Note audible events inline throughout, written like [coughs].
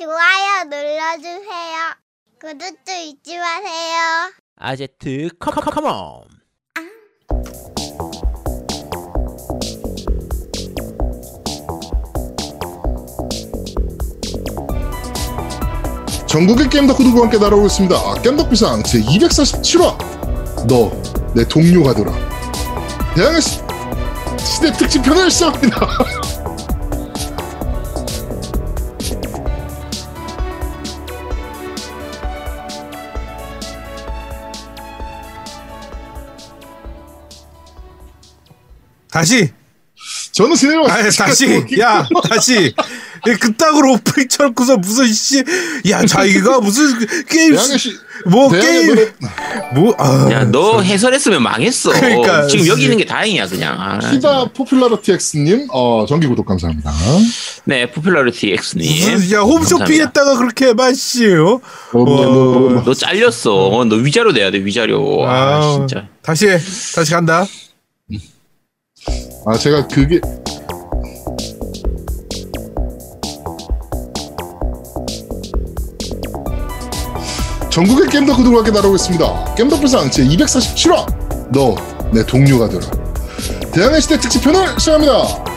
좋아요 눌러주세요. 구독도 잊지 마세요. 아제트 컴컴컴온 전국의 게임 덕후들과 함께 날아오고 있습니다. 겜덕비상 제247화. 너, 내 동료가 되라. 대항의 시, 시대 특집 편을 시작합니다. [laughs] 다시 저는 진행을 아니 다시 야 다시 이 그따구로 오프닝 쳐놓고서 무슨 씨야 자기가 무슨 게임 시, 뭐 게임 노래, 뭐아 야, 너 해설했으면 망했어. 그러니까, 지금 여기. 있는 게 다행이야, 그냥. 아, 히바 포퓰러티 X님, 어, 정기 구독 감사합니다. 네, 포퓰러리티 X님. 야 홈쇼핑 감사합니다. 했다가 그렇게 맛이에요 어. 너 잘렸어. 너 위자료 내야 돼, 위자료. 아, 아, 진짜. 다시 해 다시 간다 아, 제가 그게, 전국의 덕후들과 함께 날아오고 있습니다. 덕후상 제247화. 너, 내 동료가 되라. 대항의 시대 특집 편을 시작합니다.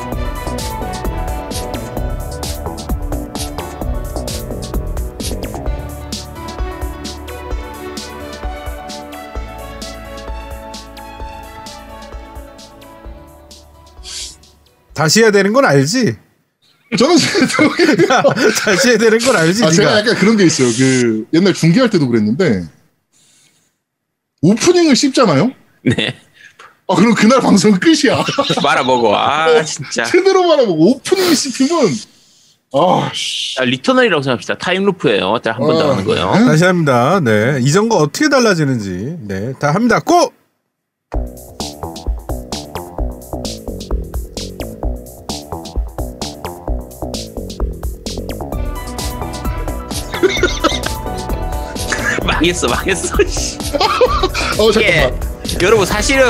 다시 해야 되는 건 알지 저는 [laughs] [laughs] 다시 해야 되는 건 알지 아, 제가 약간 그런 게 있어요. 그 옛날 중계할 때도 그랬는데 오프닝을 씹잖아요. 네. 아 그럼 그날 방송은 끝이야. [laughs] 말아먹어. 아, 진짜. 제대로 말하고 오프닝 씹히면 아 씨. 자, 리터널이라고 생각합시다. time loop예요. 한번더 어. 하는 거예요. 다시 합니다 네 이전과 어떻게 달라지는지 네 다 합니다 고 [laughs] 망했어, 망했어. 씨. [laughs] 어 잠깐만. 여러분 사실은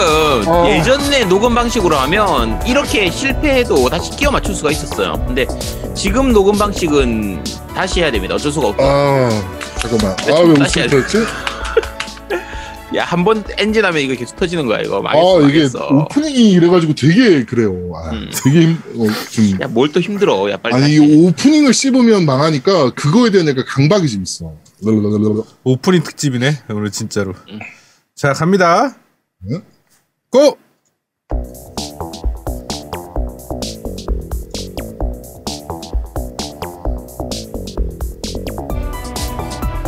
어. 예전에 녹음 방식으로 하면 이렇게 실패해도 다시 끼워 맞출 수가 있었어요. 근데 지금 녹음 방식은 다시 해야 됩니다. 어쩔 수가 없고. 아 잠깐만. 아왜 해야 돼. 터졌지? 야, 한 번 엔진 하면 이거 계속 터지는 거야, 이거. 아 망했어, 이게 망했어. 오프닝이 이래가지고 되게 그래요. 아, 음. 되게 힘, 어, 좀 야, 뭘 또 힘들어. 야, 빨리. 아니 다시. 이 오프닝을 씹으면 망하니까 그거에 대한 약간 강박이 좀 있어. 랄랄랄랄라. 오프닝 특집이네 오늘 진짜로 응. 자 갑니다 응? 고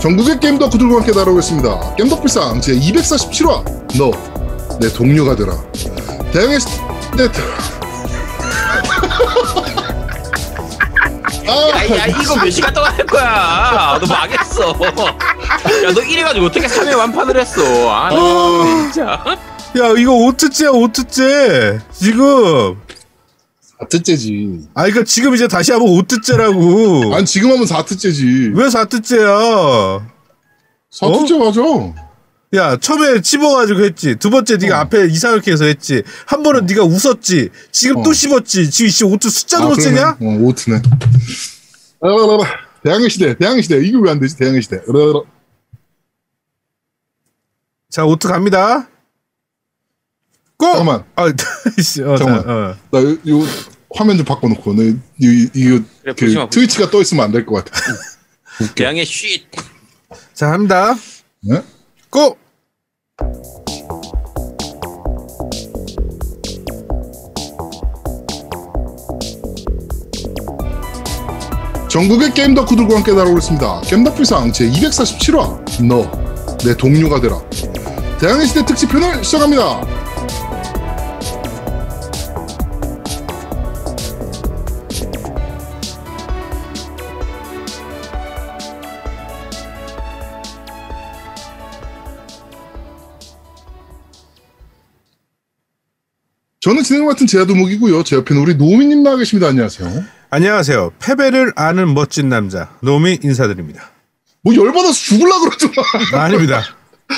전국의 게임 덕후들과 함께 있습니다. 게임 덕비상 제247화. 너, 내 동료가 되라. 대항의 시... 네. [laughs] 아, 야, 야, 이거 몇 시간 동안 할 거야. 너 망했어. 야, 너 이래가지고 어떻게 3회 완판을 했어. 아, 나 아, 진짜. 야 이거 오트째야 오트째 지금 사트째지. 아 이거 지금 이제 다시 하면 오트째라고 [laughs] 아니, 지금 하면 사트째지. 왜 사트째야 사트째 맞아. 야 처음에 씹어가지고 했지 두 번째 네가 어. 앞에 이상하게 해서 했지 한 번은 네가 웃었지 지금 또 어. 씹었지 지금 씨 오트 숫자도 못 그러네. 세냐 어, 오트네. 라라라라. 대항의 시대, 대항의 시대. 이거 왜 안 되지? 대항의 시대. 라라라. 자 오트 갑니다 고 잠깐만. 아 [laughs] 씨, 어, 자, 잠깐만. 어. 나 요, 요 화면 좀 바꿔놓고. 나 이, 이거 그래, 그 보지 마, 트위치가 떠 있으면 안 될 것 같아. [laughs] 대항의 쉿. 자 합니다 네? 고 전국의 게임 덕후들과 함께 날아오고 있습니다. 게임 덕비상 제 247화. 너, 내 동료가 되라. 대항의 시대 특집 편을 시작합니다. 저는 진행을 맡은 제아도목이고요. 제 옆에는 우리 노미님 나와 계십니다. 안녕하세요. 안녕하세요 패배를 아는 멋진 남자 노미 인사드립니다 뭐 열받아서 죽을라 그러더만. 아, 아닙니다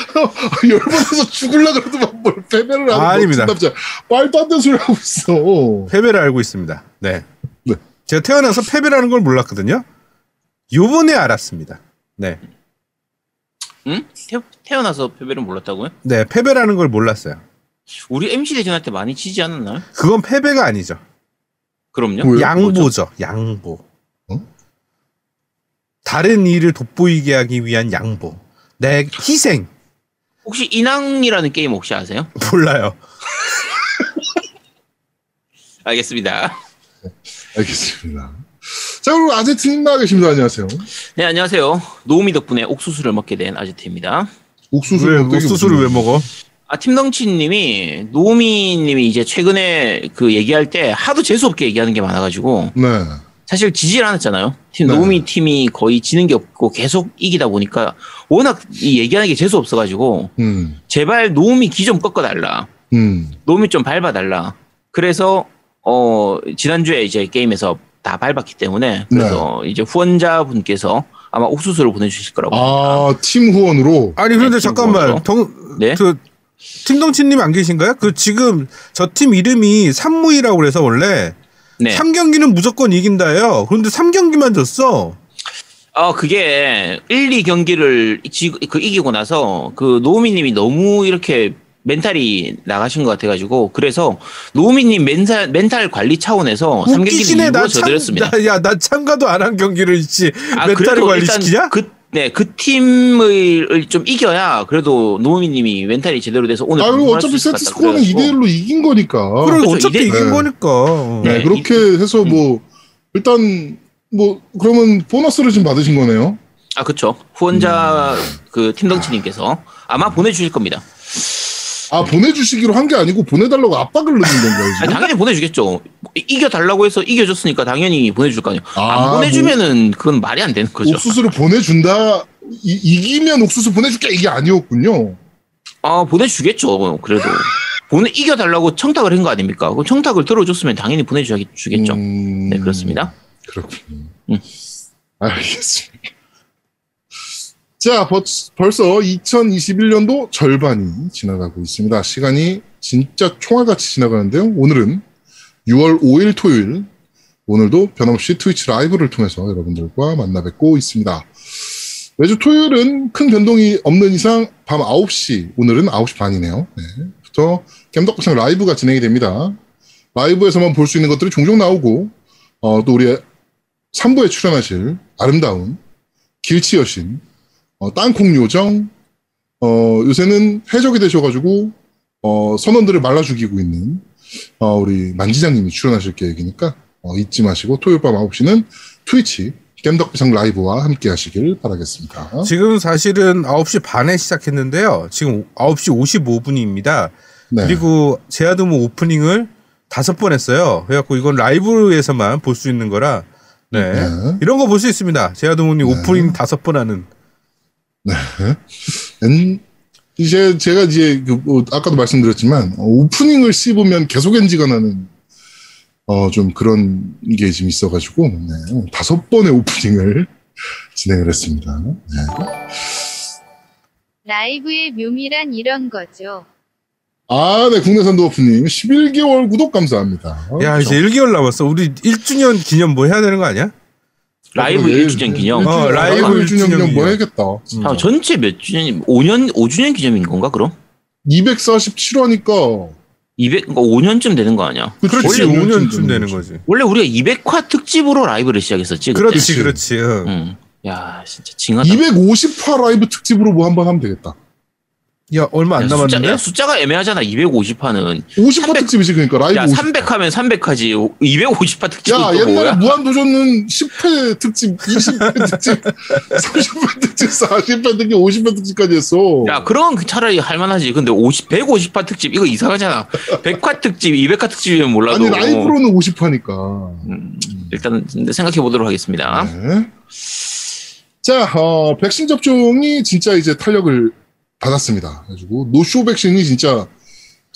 [laughs] 열받아서 죽을라 그러더만 뭘 패배를 하는 아닙니다. 멋진 남자. 말도 안 되는 소리 하고 있어. 패배를 알고 있습니다 네 네. 제가 태어나서 패배라는 걸 몰랐거든요 요번에 알았습니다. 네. 응? 태, 태어나서 패배를 몰랐다고요? 네, 패배라는 걸 몰랐어요. 우리 MC 대전할 때 많이 치지 않았나요? 그건 패배가 아니죠. 그럼요. 뭐예요? 양보죠. 양보. 어? 다른 일을 돋보이게 하기 위한 양보. 내 희생. 혹시 인왕이라는 게임 혹시 아세요? [laughs] 몰라요. 알겠습니다. 알겠습니다. 자, 그리고 아제트님 나와 계십니다. 안녕하세요. 네, 안녕하세요. 노우미 덕분에 옥수수를 먹게 된 아지트입니다. 옥수수를 왜 옥수수를 왜 먹어? 아, 팀덩치님이, 노우미님이 이제 최근에 그 얘기할 때 하도 재수 없게 얘기하는 게 많아가지고, 네. 사실 지질 않았잖아요. 팀, 네. 노우미 팀이 거의 지는 게 없고 계속 이기다 보니까, 워낙 이 얘기하는 게 재수 없어가지고, 음. 제발 노우미 기 좀 꺾어달라. 음. 노우미 좀 밟아달라. 그래서, 어, 지난주에 이제 게임에서 다 밟았기 때문에, 그래서 이제 후원자분께서 아마 옥수수를 보내주실 거라고. 아, 팀 후원으로 아니 그런데 네, 잠깐만. 덩, 네? 그 팀덩치님 안 계신가요? 그 지금 저 팀 이름이 산무이라고 그래서 원래 네. 삼 3경기는 무조건 이긴다예요. 그런데 3경기만 졌어. 어, 그게 1, 2경기를 그 이기고 나서 그 노우미 님이 너무 이렇게 멘탈이 나가신 것 같아가지고 그래서 노우미님 멘탈 멘탈 관리 차원에서 3경기는 웃기시네. 일부러 나 참, 져드렸습니다. 나, 야, 나 참가도 안 한 경기를 있지. 아, 멘탈을 그래도 관리 시키냐? 일단 그, 네, 그 팀을 좀 이겨야 그래도 노우미님이 멘탈이 제대로 돼서 오늘 아, 방송할 어차피 세트. 스코어는 2대 그래가지고 1로 이긴 거니까. 그럼 그렇죠. 어차피 이긴 네. 거니까. 네, 네, 그렇게 해서 뭐, 일단, 뭐, 그러면 보너스를 좀 받으신 거네요. 아, 그쵸. 후원자 음. 그 팀덩치님께서 아마 보내주실 겁니다. 아, 보내주시기로 한 게 아니고 보내달라고 압박을 넣는 건가요? 아? 당연히 보내주겠죠. 이- 이겨 달라고 해서 이겨줬으니까 당연히 보내줄 거 아니에요. 아, 안 보내주면은 그건 말이 안 되는 거죠. 옥수수를 보내준다. 이, 이기면 옥수수 보내줄게 이게 아니었군요. 아, 보내주겠죠. 그래도. 보내, 이겨 달라고 청탁을 한 거 아닙니까? 그 청탁을 들어줬으면 당연히 보내주겠죠. 음, 네, 그렇습니다. 그렇군요. 음. 알겠습니다. 자, 벌, 벌써 2021년도 절반이 지나가고 있습니다. 시간이 진짜 총알같이 지나가는데요. 오늘은 6월 5일 토요일, 오늘도 변함없이 트위치 라이브를 통해서 여러분들과 만나 뵙고 있습니다. 매주 토요일은 큰 변동이 없는 이상 밤 9시, 오늘은 9시 반이네요. 네. 부터 겜덕구상 라이브가 진행이 됩니다. 라이브에서만 볼 수 있는 것들이 종종 나오고, 어, 또 우리 3부에 출연하실 아름다운 길치 여신, 어, 땅콩 요정, 어, 요새는 해적이 되셔가지고, 어, 선원들을 말라 죽이고 있는, 어, 우리 만지장님이 출연하실 계획이니까, 어, 잊지 마시고, 토요일 밤 9시는 트위치, 겜덕비상 라이브와 함께 하시길 바라겠습니다. 지금 사실은 9시 반에 시작했는데요. 지금 9시 55분입니다. 네. 그리고 제아드모 오프닝을 다섯 번 했어요. 그래갖고 이건 라이브에서만 볼 수 있는 거라, 네. 네. 이런 거 볼 수 있습니다. 제아드모님 오프닝 다섯 번 하는. 엔- 이제 제가 이제 그 뭐 아까도 말씀드렸지만 어, 오프닝을 씹으면 계속 엔지가 나는 어 좀 그런 게 좀 있어가지고 네, 다섯 번의 오프닝을 [laughs] 진행을 했습니다. 네. 라이브의 묘미란 이런 거죠. 아, 네, 국내산 도어프님 11개월 구독 감사합니다. 야, 이제 1개월 남았어. 우리 1주년 기념 뭐 해야 되는 거 아니야? 라이브 그러게. 1주년 기념. 일주년, 어, 라이브 라이브 1주년 기념. 뭐 해야겠다. 아, 전체 몇 주년, 5년, 5주년 기념인 건가, 그럼? 247화니까 200, 그러니까 5년쯤 되는 거 아니야? 그렇지, 원래 5년쯤 되는 거지. 원래 우리가 200화 특집으로 라이브를 시작했었지. 그때. 그렇지. 그렇지. 응. 응. 야, 진짜 징하다. 250화 라이브 특집으로 뭐 한 번 하면 되겠다. 야, 얼마 안 야, 숫자, 남았는데? 야, 숫자가 애매하잖아. 250화는. 50화 300 특집이지 그러니까 라이브 야, 50화. 300하면 300화지. 250화 특집은 야, 또 옛날에 뭐야? 무한도전은 10회 특집, 20회 특집, [laughs] 30회 특집, 40회 특집, 50회 특집까지 했어. 야, 그런 그 차라리 할만하지. 근데 50, 150화 특집 이거 이상하잖아. 100화 특집, 200화 특집이면 몰라도. 아니, 라이브로는 50화니까. 음, 일단 생각해 보도록 하겠습니다. 네. 자, 어, 백신 접종이 진짜 이제 탄력을 받았습니다. 그래가지고, 노쇼 백신이 진짜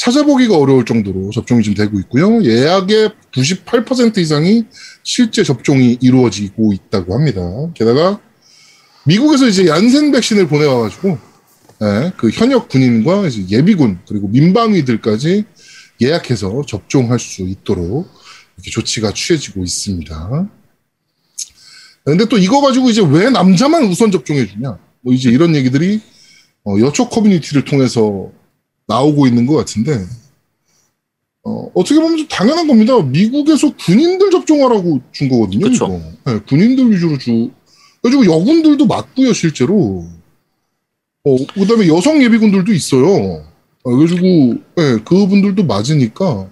찾아보기가 어려울 정도로 접종이 좀 되고 있고요. 예약의 98% 이상이 실제 접종이 이루어지고 있다고 합니다. 게다가 미국에서 이제 얀센 백신을 보내와가지고 예, 그 현역 군인과 예비군 그리고 민방위들까지 예약해서 접종할 수 있도록 이렇게 조치가 취해지고 있습니다. 근데 또 이거 가지고 이제 왜 남자만 우선 접종해주냐? 뭐 이제 이런 얘기들이 어, 여초 커뮤니티를 통해서 나오고 있는 것 같은데 어, 어떻게 보면 좀 당연한 겁니다. 미국에서 군인들 접종하라고 준 거거든요. 이거. 네, 군인들 위주로 주. 그래가지고 여군들도 맞고요, 실제로. 어, 그 다음에 여성 예비군들도 있어요. 어, 그래가지고, 네, 그분들도 맞으니까.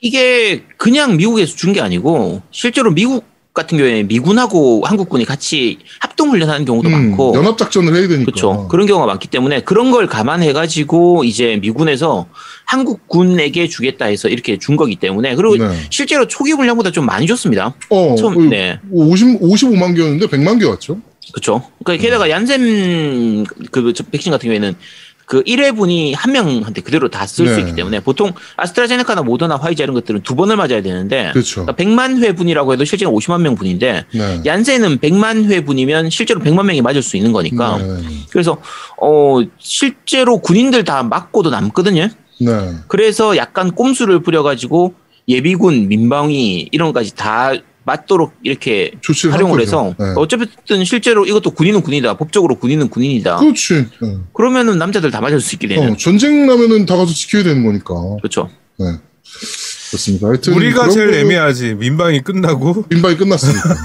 이게 그냥 미국에서 준 게 아니고 실제로 미국 같은 경우에 미군하고 한국군이 같이 합동 훈련하는 경우도 음, 많고 연합 작전을 해야 되니까. 그렇죠. 그런 경우가 많기 때문에 그런 걸 감안해 가지고 이제 미군에서 한국군에게 주겠다 해서 이렇게 준 거기 때문에 그리고 네. 실제로 초기 훈련보다 좀 많이 줬습니다. 어, 처음 어, 네. 50, 55만 개였는데 100만 개 왔죠? 그렇죠. 그러니까 게다가 얀센 그저 백신 같은 경우에는 그 1회분이 한 명한테 그대로 다 쓸수 네. 있기 때문에 보통 아스트라제네카나 모더나 화이자 이런 것들은 두 번을 맞아야 되는데 그렇죠. 그러니까 100만 회분이라고 해도 실제는 50만 명 분인데 네. 얀센은 100만 회분이면 실제로 100만 명이 맞을 수 있는 거니까 네. 그래서 어 실제로 군인들 다 맞고도 남거든요. 네. 그래서 약간 꼼수를 부려가지고 예비군, 민방위 이런 것까지 다 맞도록 이렇게 활용을 거죠. 해서 네. 어쨌든 실제로 이것도 군인은 군인이다. 법적으로 군인은 군인이다. 그렇지. 네. 그러면은 남자들 다 맞을 수 있게 되는. 어, 전쟁 나면은 다 가서 지켜야 되는 거니까. 그렇죠. 네. 그렇습니다. 하여튼 우리가 제일 거는 애매하지. 민방위 끝나고 민방위 끝났으니까.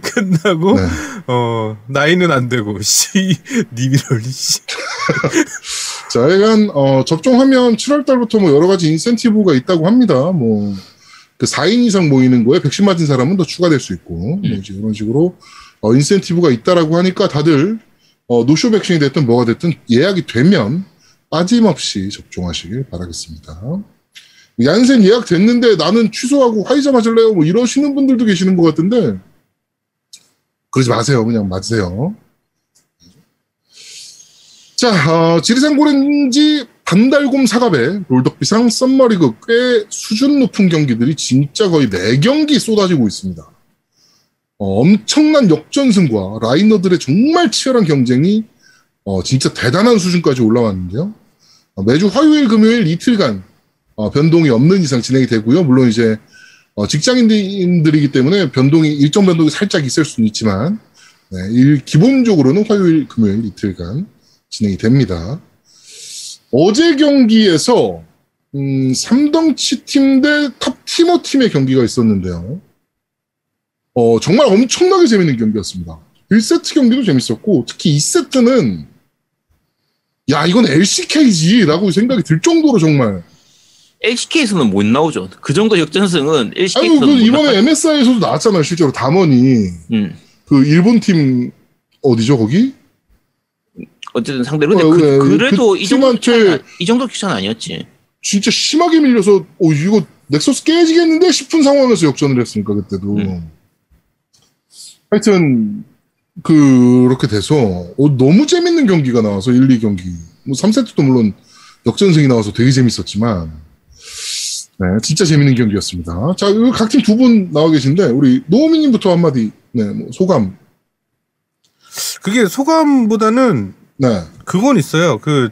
[laughs] 끝나고 네. 어 나이는 안 되고 [laughs] 씨 니미럴 씨. [laughs] 자, 약간 어, 접종하면 7월 달부터 뭐 여러 가지 인센티브가 있다고 합니다. 뭐 그 4인 이상 모이는 거에 백신 맞은 사람은 더 추가될 수 있고 뭐 이제 이런 식으로 어, 인센티브가 있다라고 하니까 다들 어, 노쇼 백신이 됐든 뭐가 됐든 예약이 되면 빠짐없이 접종하시길 바라겠습니다. 얀센 예약 됐는데 나는 취소하고 화이자 맞을래요? 뭐 이러시는 분들도 계시는 것 같은데 그러지 마세요. 그냥 맞으세요. 자, 어, 지리산 고렌지 반달곰 사갑에 롤덕비상 썸머리그 꽤 수준 높은 경기들이 진짜 거의 매 경기 쏟아지고 있습니다. 어, 엄청난 역전승과 라이너들의 정말 치열한 경쟁이 어, 진짜 대단한 수준까지 올라왔는데요. 어, 매주 화요일, 금요일 이틀간 어, 변동이 없는 이상 진행이 되고요. 물론 이제 어, 직장인들이기 때문에 변동이 일정 변동이 살짝 있을 수는 있지만 네, 일, 기본적으로는 화요일, 금요일 이틀간 진행이 됩니다. 어제 경기에서 음, 삼덩치 팀 대 탑티머 팀의 경기가 있었는데요. 어, 정말 엄청나게 재밌는 경기였습니다. 1세트 경기도 재밌었고 특히 2세트는 야 이건 LCK지라고 생각이 들 정도로 정말 LCK에서는 못 나오죠. 그 정도 역전승은 아유 그 LCK에서는 못 이번에 나와. MSI에서도 나왔잖아요 실제로 담원이 음. 그 일본 팀 어디죠 거기? 어쨌든 상대로 근데 어, 그, 네. 그래도 그이 정도 팀한테- 이 정도 기차는 아니었지. 진짜 심하게 밀려서 어 이거 넥서스 깨지겠는데 싶은 상황에서 역전을 했으니까 그때도 음. 하여튼 그렇게 돼서 어, 너무 재밌는 경기가 나와서 1, 2 경기 뭐 3세트도 물론 역전승이 나와서 되게 재밌었지만 네 진짜 재밌는 경기였습니다 자 각 팀 두 분 나와 계신데 우리 노우미님부터 한마디 네, 뭐 소감 그게 소감보다는 네 그건 있어요. 그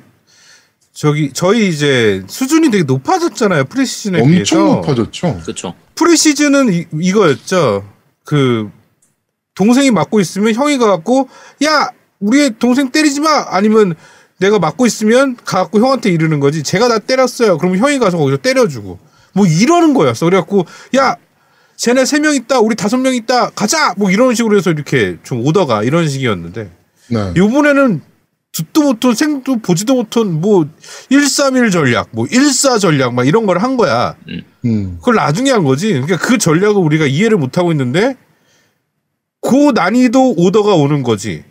저기 저희 이제 수준이 되게 높아졌잖아요 프리시즌에 엄청 비해서. 높아졌죠 그렇죠. 프리시즌은 이, 이거였죠. 그 동생이 맞고 있으면 형이 가갖고 야 우리 동생 때리지 마 아니면 내가 맞고 있으면 가갖고 형한테 이르는 거지. 제가 나 때렸어요. 그러면 형이 가서 거기서 때려주고 뭐 이러는 거였어. 그래갖고 야 쟤네 세 명 있다 우리 다섯 명 있다 가자 뭐 이런 식으로 해서 이렇게 좀 오더가 이런 식이었는데 네 요번에는 듣도 못한 생도 보지도 못한 뭐131 전략 뭐14 전략 막 이런 걸 한 거야. 음. 그걸 나중에 한 거지. 그러니까 그 전략을 우리가 이해를 못 하고 있는데 그 난이도 오더가 오는 거지.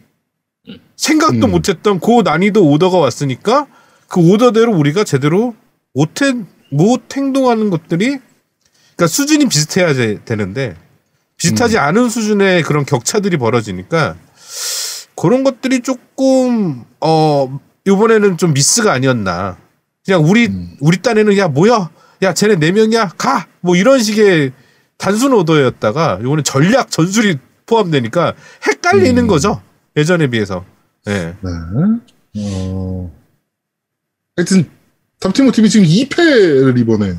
생각도 음. 못했던 그 난이도 오더가 왔으니까 그 오더대로 우리가 제대로 못, 해, 못 행동하는 것들이 그러니까 수준이 비슷해야 제- 되는데 비슷하지 않은 수준의 그런 격차들이 벌어지니까 그런 것들이 조금 어 이번에는 좀 미스가 아니었나. 그냥 우리 음. 우리 딴에는 야 뭐야 야 쟤네 네 명이야 가 뭐 이런 식의 단순 오더였다가 이번에 전략 전술이 포함되니까 헷갈리는 음. 거죠 예전에 비해서. 예. 네. 어, 하여튼 탑티모 팀이 지금 2패를 이번에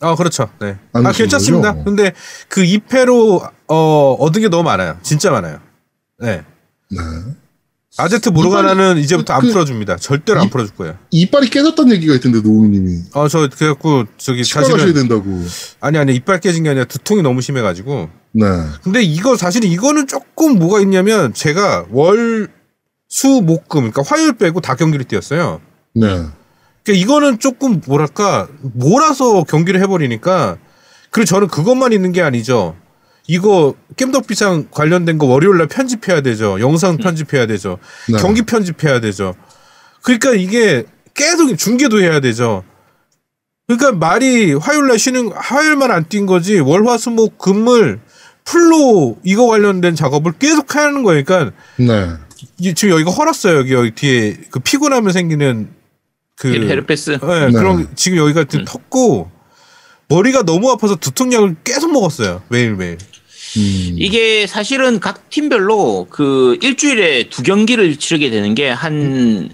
아 그렇죠. 네. 안아 괜찮습니다. 거죠? 근데 그 2패로 어, 얻은 게 너무 많아요. 진짜 많아요. 네. 네. 아제트 모르가나는 이제부터 안 그- 풀어줍니다. 절대로 안 이- 풀어줄 거예요. 이빨이 깨졌다는 얘기가 있던데 노우미님이 어, 저 그래갖고 저기 가셔야 사실은 된다고. 아니 아니 이빨 깨진 게 아니라 두통이 너무 심해가지고. 네. 근데 이거 사실 이거는 조금 뭐가 있냐면 제가 월, 수, 목, 금 그러니까 화요일 빼고 다 경기를 뛰었어요. 네. 그러니까 이거는 조금 뭐랄까 몰아서 경기를 해버리니까 그리고 저는 그것만 있는 게 아니죠. 이거 겜덕비상 관련된 거 월요일 날 편집해야 되죠. 영상 편집해야 되죠. 네. 경기 편집해야 되죠. 그러니까 이게 계속 중계도 해야 되죠. 그러니까 말이 화요일 날 쉬는 화요일만 안 뛴 거지 월화수목 금을 풀로 이거 관련된 작업을 계속 하는 거예요. 그러니까 네. 이- 지금 여기가 헐었어요. 여기 여기 뒤에 그 피곤하면 생기는 그 헤르페스. 네, 네. 그럼 지금 여기가 좀 텄고 머리가 너무 아파서 두통약을 계속 먹었어요. 매일 매일. 음. 이게 사실은 각 팀별로 그 일주일에 두 경기를 치르게 되는 게한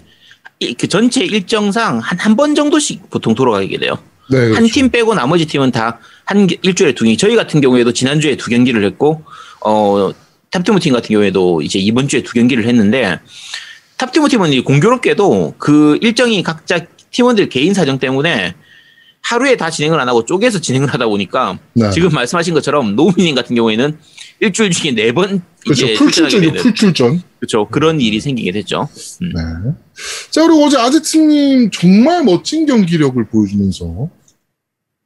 그 전체 일정상 한 한 번 정도씩 보통 돌아가게 돼요. 네. 그렇죠. 한팀 빼고 나머지 팀은 다 한 일주일에 두 경기. 저희 같은 경우에도 지난주에 두 경기를 했고 어 탑티모 팀 같은 경우에도 이제 이번 주에 두 경기를 했는데 탑티모 팀은 이 공교롭게도 그 일정이 각자 팀원들 개인 사정 때문에 하루에 다 진행을 안 하고 쪼개서 진행을 하다 보니까 네. 지금 말씀하신 것처럼 노미님 같은 경우에는 일주일 중에 네번 그렇죠. 되는 풀출전. 그렇죠 그런 일이 생기게 됐죠. 네. 자, 그리고 어제 아제트님 정말 멋진 경기력을 보여주면서,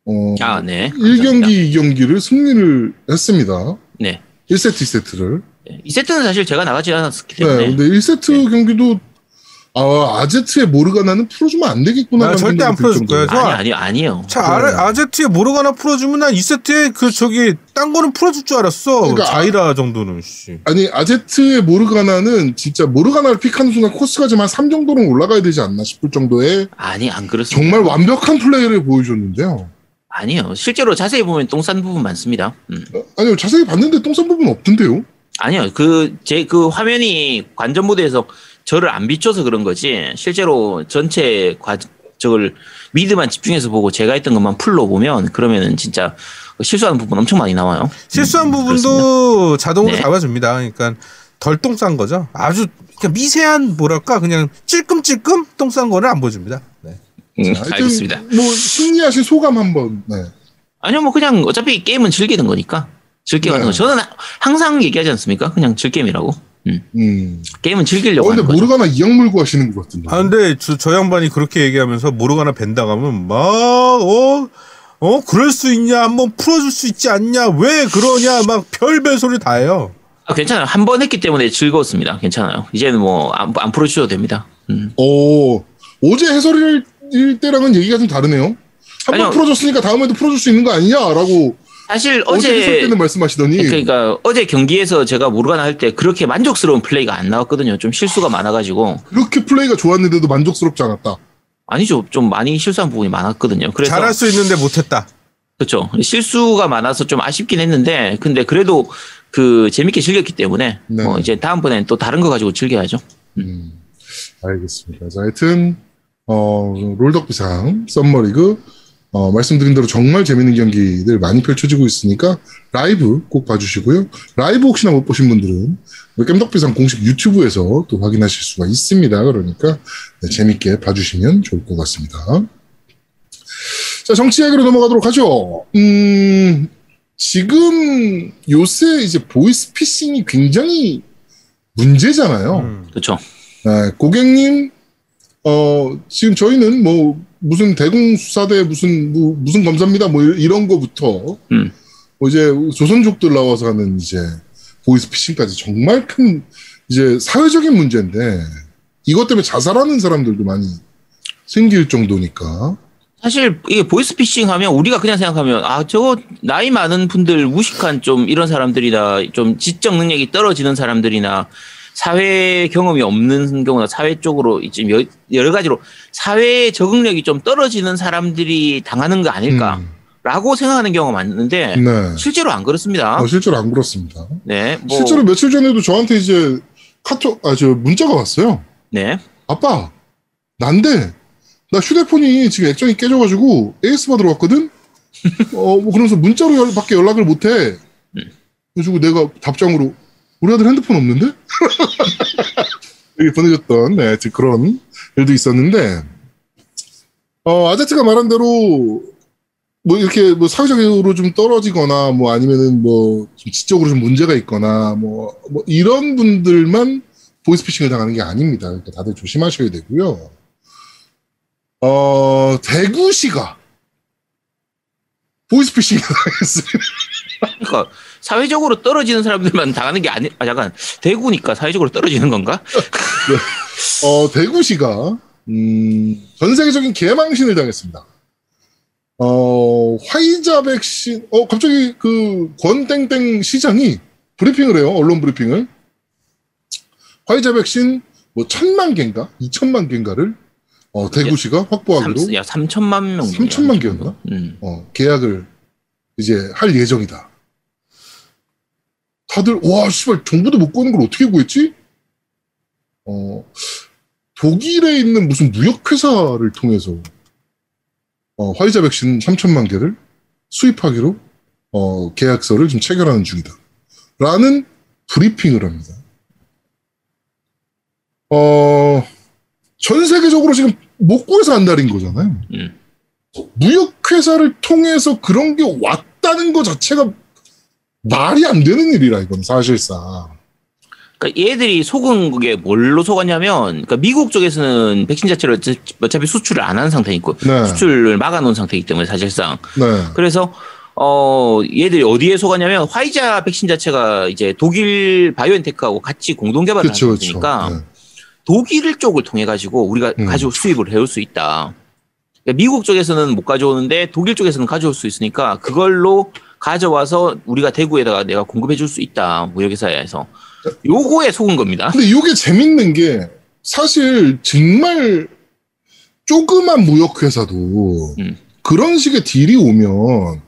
어, 아, 네. 1경기, 2경기를 승리를 했습니다. 네. 1세트, 2세트를. 이 세트는 사실 제가 나가지 않았기 네. 때문에 근데 1세트 경기도, 아, 아제트의 모르가나는 풀어주면 안 되겠구나. 아, 절대 안 풀어줄 거예요. 저- 아니 아니 아니요. 자, 네. 아, 아제트에 모르가나 풀어주면 난 2세트에 그 저기 딴 거는 풀어줄 줄 알았어. 그러니까 자이라 정도는 씨. 아니, 아제트의 모르가나는 진짜 모르가나를 픽하는 순간 코스가 좀한3 정도는 올라가야 되지 않나 싶을 정도의 아니 안 그렇습니다. 정말 완벽한 플레이를 보여줬는데요. 아니요. 실제로 자세히 보면 똥 싼 부분 많습니다. 음. 아니요, 자세히 봤는데 똥 싼 부분 없던데요? 아니요. 그 제 그 화면이 관전 모드에서 저를 안 비춰서 그런 거지. 실제로 전체 과 저걸 미드만 집중해서 보고 제가 했던 것만 풀로 보면 그러면은 진짜 실수하는 부분 엄청 많이 나와요. 실수한 음, 부분도 자동으로 네. 잡아줍니다. 그러니까 덜 똥 싼 거죠. 아주 그냥 미세한 뭐랄까 그냥 찔끔찔끔 똥 싼 거를 안 보여줍니다. 네. 음, 알겠습니다. 뭐 승리하신 소감 한번. 네. 아니요, 뭐 그냥 어차피 게임은 즐기는 거니까 즐겨 하는 네. 거. 저는 항상 얘기하지 않습니까? 그냥 즐게임이라고. 음. 음. 게임은 어, 즐기려고 근데 하는 거죠. 모르가나 이악 물고 하시는 것 같은데. 아 근데 저, 저 양반이 그렇게 얘기하면서 모르가나 벤다 가면 막 어 어 그럴 수 있냐 한번 풀어줄 수 있지 않냐 왜 그러냐 막 별별 소리 다 해요. 아, 괜찮아요. 한 번 했기 때문에 즐거웠습니다. 괜찮아요. 이제는 뭐 안 안 풀어주셔도 됩니다. 음. 오, 어제 해설일 때랑은 얘기가 좀 다르네요. 한 번. 풀어줬으니까 다음에도 풀어줄 수 있는 거 아니냐라고 사실 어제 때는 말씀하시더니 그러니까 어제 경기에서 제가 모르가나 할 때 그렇게 만족스러운 플레이가 안 나왔거든요. 좀 실수가 많아가지고 그렇게 플레이가 좋았는데도 만족스럽지 않았다. 아니죠. 좀 많이 실수한 부분이 많았거든요. 그래서 잘할 수 있는데 못했다. 그렇죠. 실수가 많아서 좀 아쉽긴 했는데 근데 그래도 그 재밌게 즐겼기 때문에 네. 뭐 이제 다음번엔 또 다른 거 가지고 즐겨야죠. 음, 알겠습니다. 자, 하여튼 어, 롤덕비상 썸머리그 어, 말씀드린 대로 정말 재밌는 경기들 많이 펼쳐지고 있으니까 라이브 꼭 봐주시고요. 라이브 혹시나 못 보신 분들은 우리 겜덕비상 공식 유튜브에서 또 확인하실 수가 있습니다. 그러니까 네, 재밌게 봐주시면 좋을 것 같습니다. 자, 정치 이야기로 넘어가도록 하죠. 음, 지금 요새 이제 보이스피싱이 굉장히 문제잖아요. 음. 그렇죠. 네, 고객님, 어, 지금 저희는 뭐, 무슨 대공 수사대 무슨, 뭐, 무슨 검사입니다. 뭐, 이런 거부터, 음. 뭐 이제 조선족들 나와서 하는 이제 보이스피싱까지 정말 큰 이제 사회적인 문제인데, 이것 때문에 자살하는 사람들도 많이 생길 정도니까. 사실 이게 보이스피싱 하면 우리가 그냥 생각하면 아 저거 나이 많은 분들 무식한 좀 이런 사람들이나 좀 지적 능력이 떨어지는 사람들이나 사회 경험이 없는 경우나 사회 쪽으로 여- 여러 가지로 사회 적응력이 좀 떨어지는 사람들이 당하는 거 아닐까라고 생각하는 경우가 많은데 음, 네. 실제로 안 그렇습니다. 어, 실제로 안 그렇습니다. 네, 뭐, 실제로 며칠 전에도 저한테 이제 카톡, 아, 저 문자가 왔어요. 네, 아빠, 난데, 나 휴대폰이 지금 액정이 깨져가지고 AS 받으러 왔거든? [laughs] 어, 뭐 그러면서 문자로 열, 밖에 연락을 못해. 그래가지고 내가 답장으로 우리 아들 핸드폰 없는데? [laughs] 이렇게 보내줬던 네, 그런 일도 있었는데 어, 아제트가 말한 대로 뭐 이렇게 뭐 사회적으로 좀 떨어지거나 뭐 아니면은 뭐 지적으로 좀 문제가 있거나 뭐, 뭐 이런 분들만 보이스피싱을 당하는 게 아닙니다. 그러니까 다들 조심하셔야 되고요. 어, 대구시가 보이스피싱 당했습니다. 그러니까 사회적으로 떨어지는 사람들만 당하는 게 아니 아 잠깐 대구니까 사회적으로 떨어지는 건가? 어, 대구시가 음, 전 세계적인 개망신을 당했습니다. 어, 화이자 백신, 어, 갑자기 그 권땡땡 시장이 브리핑을 해요. 언론 브리핑을. 화이자 백신 뭐 천만 개인가? 이천만 개인가를 어, 대구시가 확보하기로 삼, 야 3천만 명. 3천만 개였나? 음. 어, 계약을 이제 할 예정이다. 다들 와 씨발 정부도 못 구하는 걸 어떻게 구했지? 어 독일에 있는 무슨 무역회사를 통해서 어, 화이자 백신 3천만 개를 수입하기로 어, 계약서를 지금 체결하는 중이다. 라는 브리핑을 합니다. 어, 전 세계적으로 지금 못 구해서 안달인 거잖아요. 음. 무역회사를 통해서 그런 게 왔다는 것 자체가 말이 안 되는 일이라, 이건 사실상. 그러니까 얘들이 속은 게 뭘로 속았냐면, 그러니까 미국 쪽에서는 백신 자체를 어차- 어차피 수출을 안 하는 상태이고 네. 수출을 막아놓은 상태이기 때문에 사실상 네. 그래서 어 얘들이 어디에 속았냐면 화이자 백신 자체가 이제 독일 바이오엔테크하고 같이 공동 개발을 그쵸. 거니까 네. 독일 쪽을 통해 가지고 우리가 음. 가지고 수입을 해올 수 있다. 그러니까 미국 쪽에서는 못 가져오는데 독일 쪽에서는 가져올 수 있으니까 그걸로 가져와서 우리가 대구에다가 내가 공급해 줄 수 있다. 무역회사에서. 요거에 속은 겁니다. 근데 이게 재밌는 게 사실 정말 조그만 무역회사도 음. 그런 식의 딜이 오면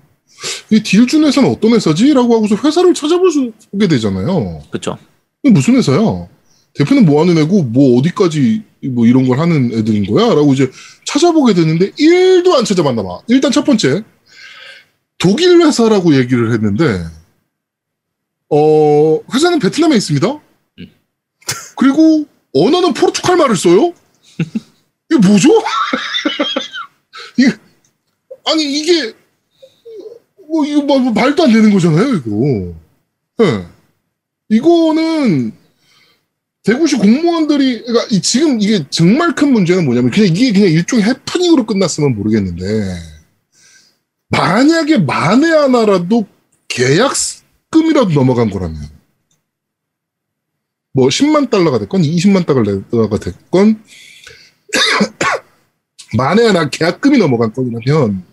이 딜 준 회사는 어떤 회사지? 라고 하고서 회사를 찾아보게 되잖아요. 그렇죠. 무슨 회사야? 대표는 뭐 하는 애고 뭐 어디까지 뭐 이런 걸 하는 애들인 거야? 라고 이제 찾아보게 되는데 1도 안 찾아봤나 봐. 일단 첫 번째 독일 회사라고 얘기를 했는데 어 회사는 베트남에 있습니다. 음. 그리고 언어는 포르투갈 말을 써요? 이게 뭐죠? [laughs] 이게 아니 이게 뭐 이거 뭐 말도 안 되는 거잖아요, 이거. 예. 이거는 대구시 공무원들이 그러니까 이- 지금 이게 정말 큰 문제는 뭐냐면 그냥 이게 그냥 일종의 해프닝으로 끝났으면 모르겠는데 만약에 만에 하나라도 계약금이라도 넘어간 거라면 뭐 10만 달러가 됐건 20만 달러가 됐건 [coughs] 만에 하나 계약금이 넘어간 건이라면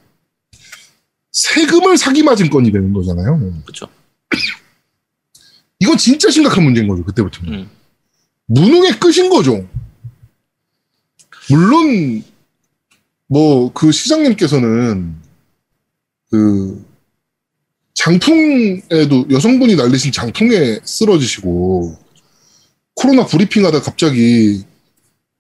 세금을 사기 맞은 건이 되는 거잖아요. 그렇죠. [coughs] 이건 진짜 심각한 문제인 거죠 그때부터는. 음. 무능의 끝인 거죠. 물론 뭐 그 시장님께서는 그 장풍에도 여성분이 날리신 장풍에 쓰러지시고 코로나 브리핑하다 갑자기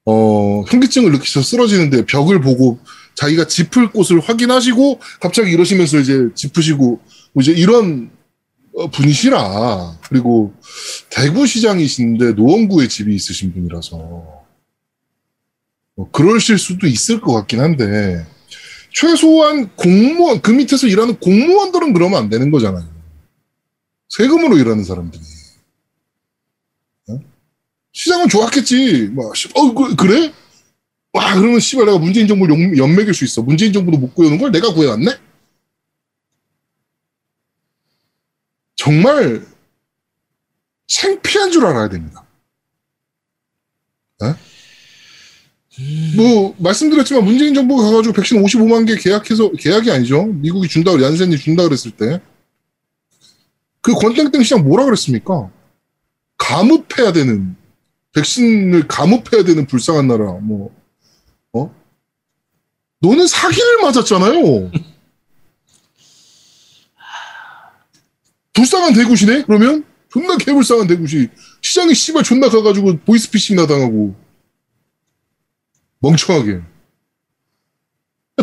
어 현기증을 느끼셔서 쓰러지는데 벽을 보고 자기가 짚을 곳을 확인하시고 갑자기 이러시면서 이제 짚으시고 뭐 이제 이런 어, 분이시라. 그리고 대구시장이신데 노원구에 집이 있으신 분이라서 뭐 그러실 수도 있을 것 같긴 한데 최소한 공무원 그 밑에서 일하는 공무원들은 그러면 안 되는 거잖아요. 세금으로 일하는 사람들이. 어? 시장은 좋았겠지. 막, 씨, 어, 그, 그래? 와, 그러면 씨발 내가 문재인 정부를 연, 연맥일 수 있어. 문재인 정부도 못 구해오는 걸 내가 구해왔네? 정말 창피한 줄 알아야 됩니다. 뭐 말씀드렸지만 문재인 정부가 가가지고 백신 55만 개 계약해서 계약이 아니죠. 미국이 준다 고 얀센이 준다 그랬을 때 그 권땡땡 시장 뭐라 그랬습니까? 감읍해야 되는 백신을 감읍해야 되는 불쌍한 나라 뭐 어? 너는 사기를 맞았잖아요. [laughs] 불쌍한 대구시네? 그러면? 존나 개불쌍한 대구시. 시장이 씨발 존나 가가지고 보이스피싱 나당하고. 멍청하게.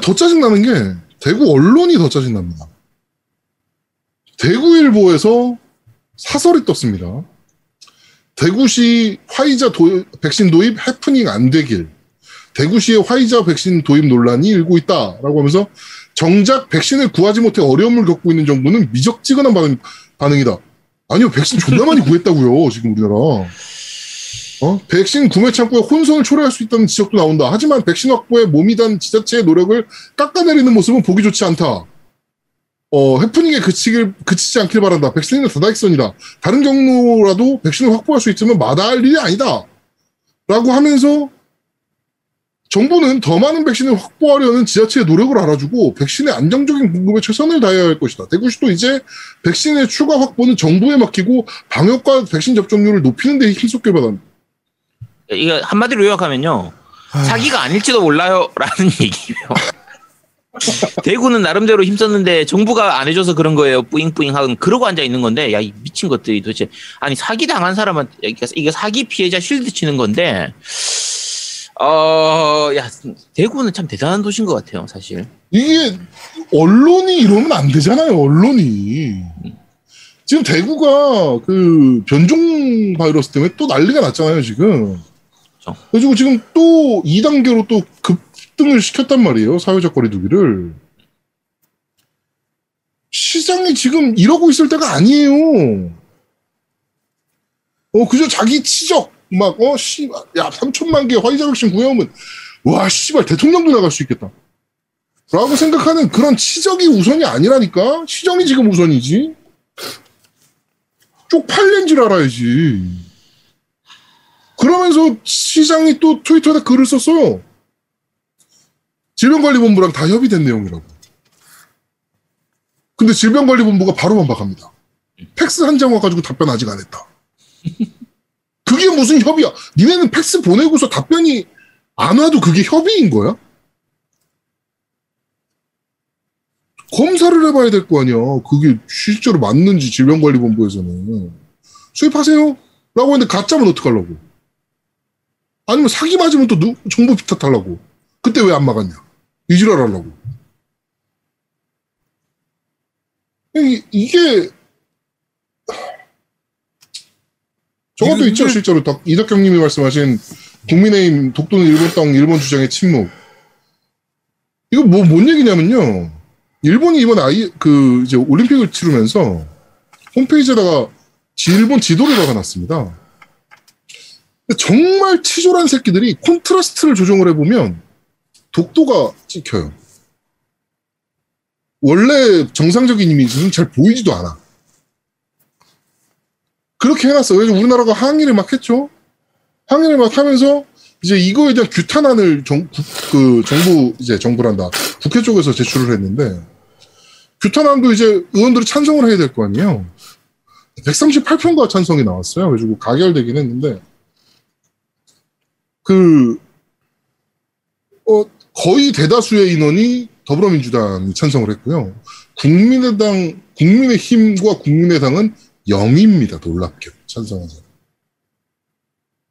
더 짜증나는 게, 대구 언론이 더 짜증납니다. 대구일보에서 사설이 떴습니다. 대구시 화이자 도, 백신 도입 해프닝 안 되길. 대구시의 화이자 백신 도입 논란이 일고 있다라고 하면서 정작 백신을 구하지 못해 어려움을 겪고 있는 정부는 미적지근한 반응, 반응이다. 아니요, 백신 존나 많이 구했다고요, 지금 우리나라. 어? 백신 구매 창구에 혼선을 초래할 수 있다는 지적도 나온다. 하지만 백신 확보에 몸이 단 지자체의 노력을 깎아내리는 모습은 보기 좋지 않다. 어, 해프닝에 그치길, 그치지 않길 바란다. 백신은 다다익선이다. 다른 경로라도 백신을 확보할 수 있으면 마다할 일이 아니다. 라고 하면서 정부는 더 많은 백신을 확보하려는 지자체의 노력을 알아주고 백신의 안정적인 공급에 최선을 다해야 할 것이다. 대구시도 이제 백신의 추가 확보는 정부에 맡기고 방역과 백신 접종률을 높이는 데 힘썼길 바란다. 이거 한마디로 요약하면요. 사기가 아닐지도 몰라요. [laughs] 라는 얘기예요. 대구는 나름대로 힘썼는데 정부가 안 해줘서 그런 거예요. 뿌잉뿌잉 하고 그러고 앉아 있는 건데 야 이 미친 것들이 도대체 아니 사기 당한 사람한테 그러니까 이게 사기 피해자 쉴드 치는 건데 어 야 대구는 참 대단한 도시인 것 같아요 사실. 이게 언론이 이러면 안 되잖아요. 언론이 지금 대구가 그 변종 바이러스 때문에 또 난리가 났잖아요. 지금. 그래가지고 지금 또 2단계로 또 급등을 시켰단 말이에요. 사회적 거리두기를. 시장이 지금 이러고 있을 때가 아니에요. 어, 그저 자기 치적, 막, 어, 씨, 야, 3천만 개 화이자 백신 구해오면, 와, 씨발, 대통령도 나갈 수 있겠다. 라고 생각하는 그런 치적이 우선이 아니라니까? 시정이 지금 우선이지? 쪽팔린 줄 알아야지. 그러면서 시장이 또 트위터에다 글을 썼어요. 질병관리본부랑 다 협의된 내용이라고. 근데 질병관리본부가 바로 반박합니다. 팩스 한 장 와가지고 답변 아직 안 했다. 그게 무슨 협의야? 니네는 팩스 보내고서 답변이 안 와도 그게 협의인 거야? 검사를 해봐야 될 거 아니야. 그게 실제로 맞는지 질병관리본부에서는. 수입하세요? 라고 했는데 가짜면 어떡하려고? 아니면 사기 맞으면 또 누, 정부 탓하려고. 그때 왜 안 막았냐? 이지랄 하려고. 이, 이게, 저것도 이게- 있죠, 실제로. 덕- 이덕경 님이 말씀하신 국민의힘 독도는 일본 땅, 일본 주장의 침묵. 이거 뭐, 뭔 얘기냐면요. 일본이 이번 아이, 그, 이제 올림픽을 치르면서 홈페이지에다가 지- 일본 지도를 박아놨습니다. 정말 치졸한 새끼들이 콘트라스트를 조정을 해보면 독도가 찍혀요. 원래 정상적인 이미지는 잘 보이지도 않아. 그렇게 해놨어. 그래서 우리나라가 항의를 막 했죠. 항의를 막 하면서 이제 이거에 대한 규탄안을 정, 국- 그 정부 이제 정부란다 국회 쪽에서 제출을 했는데 규탄안도 이제 의원들이 찬성을 해야 될 거 아니에요. 138표가 찬성이 나왔어요. 그래가지고 가결되긴 했는데 그 어, 거의 대다수의 인원이 더불어민주당이 찬성을 했고요. 국민의당, 국민의힘과 국민의당은 0입니다. 놀랍게도 찬성한 사람.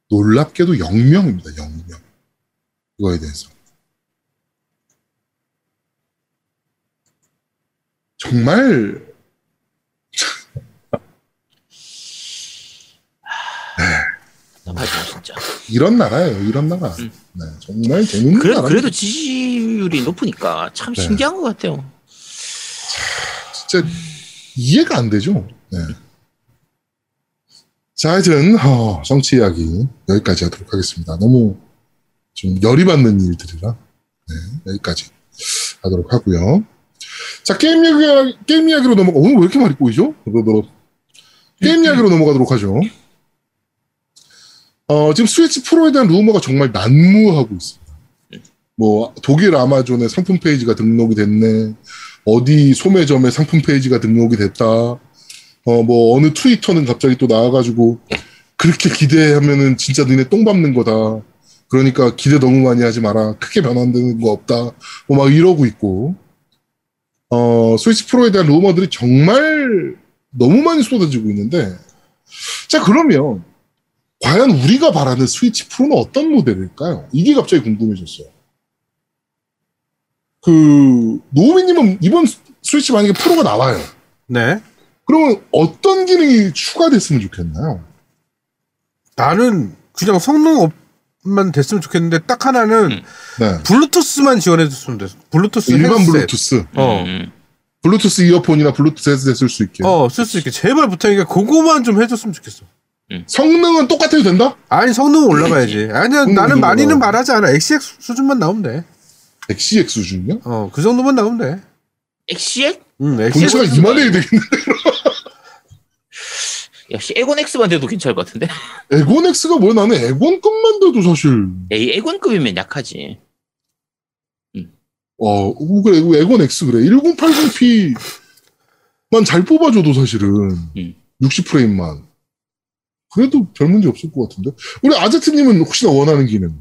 놀랍게도 0명입니다. 0명. 이거에 대해서. 정말 하죠 진짜. [laughs] 이런 나라예요. 이런 나라. 음. 네, 정말 재밌는 그래, 나라. 그래도 지지율이 높으니까 참 네. 신기한 것 같아요. 진짜 이해가 안 되죠. 네. 자, 하여튼 어, 정치 이야기 여기까지 하도록 하겠습니다. 너무 좀 열이 받는 일들이라 네, 여기까지 하도록 하고요. 자, 게임 이야기 게임 이야기로 넘어가. 오늘 왜 이렇게 많이 꼬이죠? 너, 너, 게임 이야기로 넘어가도록 하죠. 어, 지금 스위치 프로에 대한 루머가 정말 난무하고 있습니다. 뭐 독일 아마존의 상품 페이지가 등록이 됐네. 어디 소매점에 상품 페이지가 등록이 됐다. 어, 뭐, 어느 트위터는 갑자기 또 나와가지고, 그렇게 기대하면은 진짜 너네 똥 밟는 거다. 그러니까 기대 너무 많이 하지 마라. 크게 변환되는 거 없다. 뭐 막 이러고 있고, 어, 스위치 프로에 대한 루머들이 정말 너무 많이 쏟아지고 있는데, 자, 그러면, 과연 우리가 바라는 스위치 프로는 어떤 모델일까요? 이게 갑자기 궁금해졌어요. 그, 노우미님은 이번 스위치 만약에 프로가 나와요. 네. 그러면 어떤 기능이 추가됐으면 좋겠나요? 나는 그냥 성능업만 됐으면 좋겠는데 딱 하나는 음. 네. 블루투스만 지원해줬으면 돼. 블루투스 일반 헤드셋. 블루투스. 어. 음. 블루투스 이어폰이나 블루투스 헤드셋 쓸 수 있게. 어, 쓸 수 있게. 제발 부탁이니까 그거만 좀 해줬으면 좋겠어. 성능은 똑같아도 된다? 아니, 성능 올라가야지. [laughs] 아니야, 성능 나는 올라가. 많이는 말하지 않아. XX 수준만 나오면 돼. XCX 수준이요? 어, 그 정도만 나오면 돼. 엑시엑? 응, 본체가 XX. 이만해야 되겠네. [laughs] 역시 에곤 X만 돼도 괜찮을 것 같은데. [laughs] 에곤 X가 뭐야? 나는 에곤급만 돼도 사실. 에이, 에곤급이면 약하지. 어, 그래, 에곤 X 그래. 1080p만 잘 뽑아줘도 사실은. 음. 60프레임만. 그래도 별 문제 없을 것 같은데. 우리 아제트님은 혹시나 원하는 기능.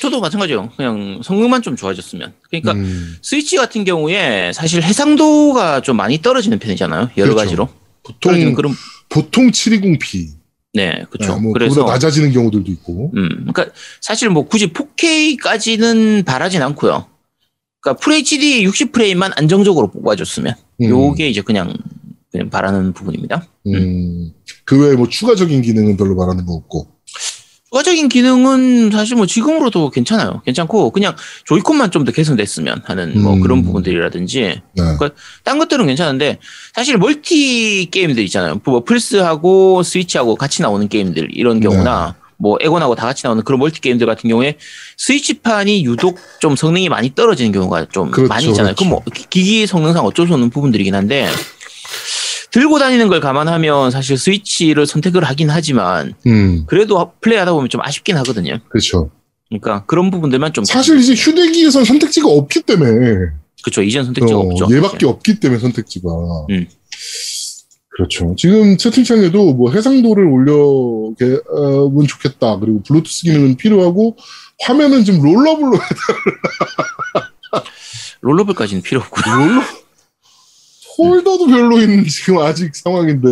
저도 마찬가지요. 그냥 성능만 좀 좋아졌으면. 그러니까 음, 스위치 같은 경우에 사실 해상도가 좀 많이 떨어지는 편이잖아요. 여러 그렇죠. 가지로. 보통, 그런 보통 720p. 네, 그렇죠. 뭐, 그래서 낮아지는 경우들도 있고. 음, 그러니까 사실 뭐 굳이 4K까지는 바라진 않고요. 그러니까 FHD 60 프레임만 안정적으로 뽑아줬으면 음, 요게 이제 그냥 그냥 바라는 부분입니다. 음, 그 외에 뭐 추가적인 기능은 별로 말하는 거 없고. 추가적인 기능은 사실 뭐 지금으로도 괜찮아요. 괜찮고 그냥 조이콘만 좀 더 개선됐으면 하는 뭐 음. 그런 부분들이라든지 네. 딴 것들은 괜찮은데 사실 멀티 게임들 있잖아요. 뭐 플스하고 스위치하고 같이 나오는 게임들 이런 네. 경우나 뭐 엑원하고 다 같이 나오는 그런 멀티 게임들 같은 경우에 스위치판이 유독 좀 성능이 많이 떨어지는 경우가 좀 그렇죠, 많이 있잖아요. 그렇죠. 그럼 뭐 기- 기기 성능상 어쩔 수 없는 부분들이긴 한데 들고 다니는 걸 감안하면 사실 스위치를 선택을 하긴 하지만 음, 그래도 플레이하다 보면 좀 아쉽긴 하거든요. 그렇죠. 그러니까 그런 부분들만 좀 사실 이제 휴대기에선 선택지가 없기 때문에. 그렇죠. 이전 선택지가 어, 없죠. 얘밖에 없기 때문에 선택지가. 음. 그렇죠. 지금 채팅창에도 뭐 해상도를 올려면 좋겠다. 그리고 블루투스 기능은 필요하고 화면은 좀 롤러블로 rollable까지는 필요 없고요. 롤러 [laughs] 폴더도 별로인 [laughs] 지금 아직 상황인데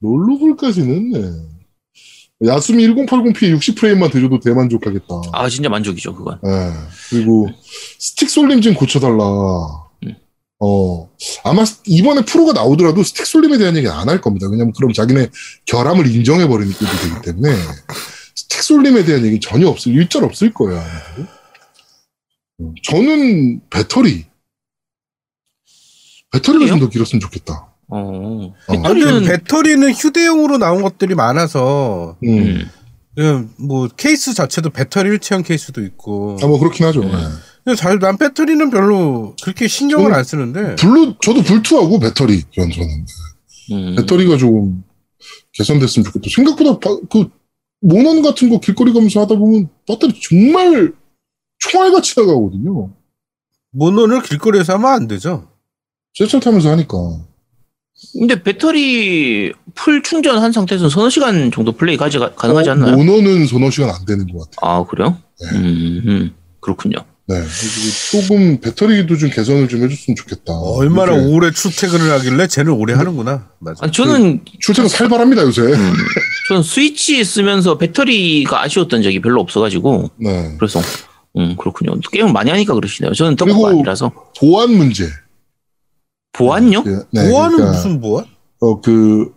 rollable까지는 네. 야스미 1080p 60프레임만 돼줘도 대만족하겠다. 아 진짜 만족이죠 그건. 예. 그리고 스틱 쏠림 좀 고쳐달라. 음. 어 아마 이번에 프로가 나오더라도 스틱 쏠림에 대한 얘기 안할 겁니다. 왜냐면 그럼 자기네 결함을 인정해 버리는 꼴이 되기 때문에 스틱 쏠림에 대한 얘기 전혀 없을 일절 없을. 아마도. 음, 저는 배터리 배터리가 좀 더 길었으면 좋겠다. 어. 어. 아, 배터리는 배터리는 휴대용으로 나온 것들이 많아서 음. 음. 뭐 케이스 자체도 배터리 일체형 케이스도 있고. 아, 뭐 그렇긴 하죠. 음. 네. 근데 잘, 난 배터리는 별로 그렇게 신경을 안 쓰는데. 블루 저도 블투하고 배터리 전 저는 음. 배터리가 좀 개선됐으면 좋겠다. 생각보다 바- 그 몬헌 같은 거 길거리 가면서 하다 보면 배터리 정말 총알같이 나가거든요. 몬헌을 길거리에서 하면 안 되죠. 전철 타면서 하니까. 근데 배터리 풀 충전한 상태에서 서너 시간 정도 플레이까지 가능하지 어, 않나요? 몬헌은 서너 시간 안 되는 것 같아요. 아 그래요? 네. 음, 음. 그렇군요. 네. 그리고 조금 배터리도 좀 개선을 좀 해줬으면 좋겠다. 얼마나 요새 오래 출퇴근을 하길래 쟤는 오래 하는구나. 맞아. 아니, 저는 출퇴근 살벌합니다, 요새. 음, 저는 스위치 쓰면서 배터리가 아쉬웠던 적이 별로 없어가지고 네. 그래서 음 그렇군요. 게임을 많이 하니까 그러시네요. 저는 덕후가 아니라서 보안 문제. 보안요? 그, 네, 보안은 그러니까 무슨 보안? 어, 그,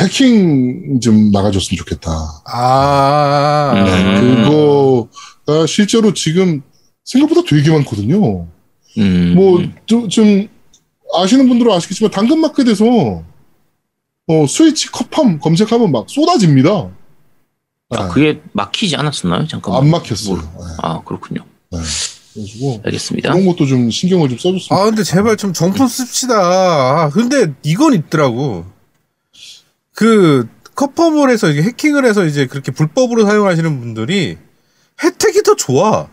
해킹 좀 막아줬으면 좋겠다. 아, 음. 네, 그거가 실제로 지금 생각보다 되게 많거든요. 음, 뭐, 좀, 좀 아시는 분들은 아시겠지만, 당근마켓에서, 어, 스위치 컵함 검색하면 막 쏟아집니다. 아, 네, 그게 막히지 않았었나요? 잠깐만. 안 막혔어요. 뭐, 네, 아 그렇군요. 네. 그래가지고, 알겠습니다. 그런 것도 좀 신경을 좀 써줬으면 아, 근데 제발 좀 정품 씁시다. 아, 근데 이건 있더라고. 그, 커퍼몰에서 이게 해킹을 해서 이제 그렇게 불법으로 사용하시는 분들이 혜택이 더 좋아.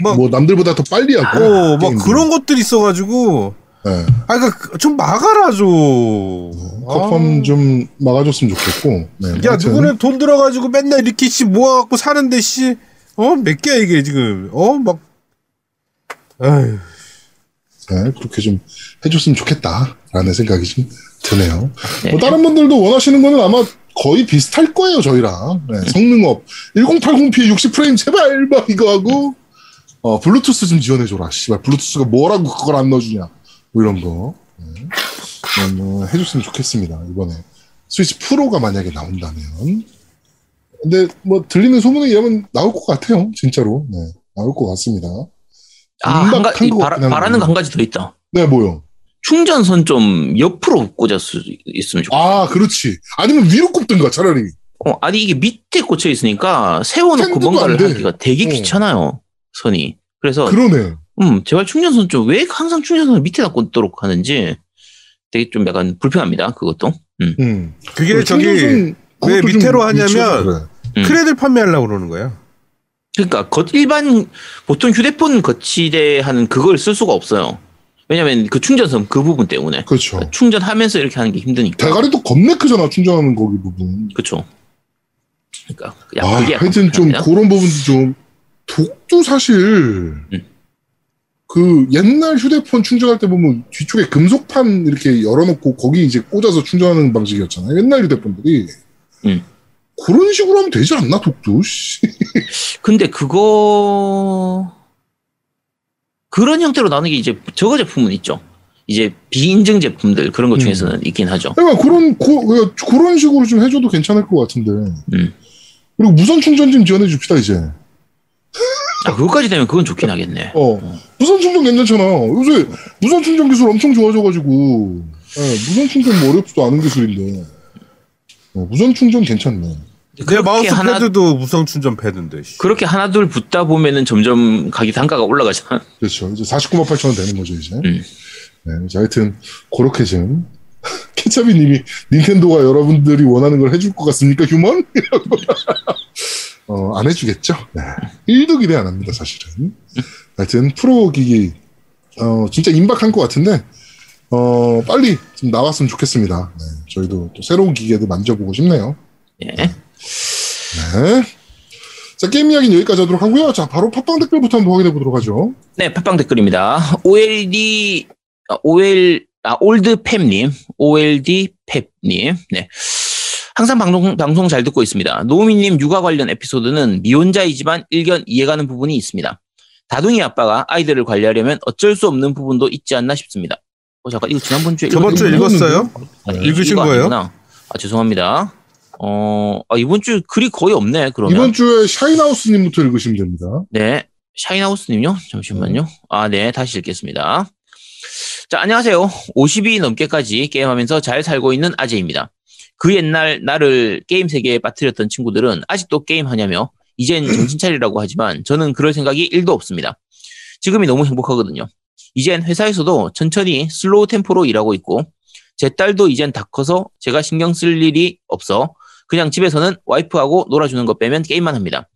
막, 뭐, 남들보다 더 빨리 하고. 어, 막. 그런 것들이 있어가지고, 네. 아, 그니까 좀 막아라, 좀. 컵함 아. 좀 막아줬으면 좋겠고. 네, 야, 누구는 돈 들어가지고 맨날 이렇게 씨 모아갖고 사는데 씨, 어? 몇 개야, 이게 지금. 어? 막, 아휴. 네, 그렇게 좀 해줬으면 좋겠다라는 생각이 좀 드네요. 네. 뭐 다른 분들도 원하시는 거는 아마 거의 비슷할 거예요, 저희랑. 네, 성능업. 1080p 60프레임 제발 막 이거 하고, 어, 블루투스 좀 지원해줘라. 씨발, 블루투스가 뭐라고 그걸 안 넣어주냐. 뭐 이런 거. 네. 좀 해줬으면 좋겠습니다. 이번에 스위치 프로가 만약에 나온다면. 근데 뭐 들리는 소문에 의하면 나올 것 같아요. 진짜로. 네, 나올 것 같습니다. 아, 한 가, 바라. 바라는 거한 가지 더 있다. 네, 뭐요? 충전선 좀 옆으로 꽂을 수 있으면 좋겠어. 아, 그렇지. 아니면 위로 꼽든가 차라리. 어, 아니 이게 밑에 꽂혀 있으니까 세워놓고 뭔가를. 하기가 되게 어. 귀찮아요. 선이. 그래서 그러네. 음 제발 충전선 좀 왜 항상 충전선을 밑에다 꽂도록 하는지 되게 좀 약간 불편합니다. 그것도. 음. 그게 저기 충전선 왜 위치가 하냐면 그래. 음. 크레들 판매하려고 그러는 거야. 그러니까 거- 일반 보통 휴대폰 거치대 하는 그걸 쓸 수가 없어요. 왜냐면 그 충전선 그 부분 때문에 그렇죠. 충전하면서 이렇게 하는 게 힘드니까. 대가리도 겁내 크잖아, 충전하는 거기 부분. 그렇죠. 그러니까 야, 아, 하여튼 좀. 그런 부분도 좀 독도 사실 음. 그 옛날 휴대폰 충전할 때 보면 뒤쪽에 금속판 이렇게 열어놓고 거기 이제 꽂아서 충전하는 방식이었잖아요. 옛날 휴대폰들이. 음. 그런 식으로 하면 되지 않나 독도? 씨. [laughs] 근데 그거 그런 형태로 나오는 게 이제 저거 제품은 있죠. 이제 비인증 제품들 그런 것 음. 중에서는 있긴 하죠. 그러니까 그런 고- 그러니까 그런 식으로 좀 해줘도 괜찮을 것 같은데. 음. 그리고 무선 충전 좀 지원해 줍시다 이제. 아, 그것까지 되면 그건 좋긴 하겠네. 어 무선 충전 괜찮잖아. 요새 무선 충전 기술 엄청 좋아져가지고 예, 무선 충전 뭐 어렵지도 않은 기술인데 어, 무선 충전 괜찮네. 내 그렇게 마우스 하나- 패드도 무선 충전 패드인데. 씨. 그렇게 하나 둘 붙다 보면은 점점 가격 단가가 올라가잖아. 그렇죠. 이제 49만 8천 원 되는 거죠 이제. 음. 네, 이제 하여튼 그렇게 좀 [laughs] 케찹이님이 닌텐도가 여러분들이 원하는 걸 해줄 것 같습니까 휴먼? [laughs] 어, 안 해주겠죠. 네. 1도 기대 안 합니다 사실은. 하여튼 프로 기기 어, 진짜 임박한 것 같은데 어, 빨리 좀 나왔으면 좋겠습니다. 네, 저희도 또 새로운 기계도 만져보고 싶네요. 예. 네. 자 게임 이야기는 여기까지 하도록 하고요. 자 바로 팟빵 댓글부터 한번 확인해 보도록 하죠. 네, 팟빵 댓글입니다. OLD, 아, OL, 아, 올드팸님, OLD 펩님, 네. 항상 방송, 방송 잘 듣고 있습니다. 노미님 육아 관련 에피소드는 미혼자이지만 일견 이해가는 부분이 있습니다. 다둥이 아빠가 아이들을 관리하려면 어쩔 수 없는 부분도 있지 않나 싶습니다. 어, 잠깐, 이거 지난번 주에 저번 주에? 읽었어요? 아, 이- 읽으신 이거 거예요? 아니구나. 아, 죄송합니다. 어, 아, 이번 주 글이 거의 없네, 그러면. 이번 주에 샤인하우스님부터 읽으시면 됩니다. 네. 샤인하우스님요? 잠시만요. 아, 네. 다시 읽겠습니다. 자, 안녕하세요. 50이 넘게까지 게임하면서 잘 살고 있는 아재입니다. 그 옛날 나를 게임 세계에 빠뜨렸던 친구들은 아직도 게임하냐며 이젠 정신 차리라고 하지만 저는 그럴 생각이 1도 없습니다. 지금이 너무 행복하거든요. 이젠 회사에서도 천천히 슬로우 템포로 일하고 있고 제 딸도 이젠 다 커서 제가 신경 쓸 일이 없어 그냥 집에서는 와이프하고 놀아주는 것 빼면 게임만 합니다.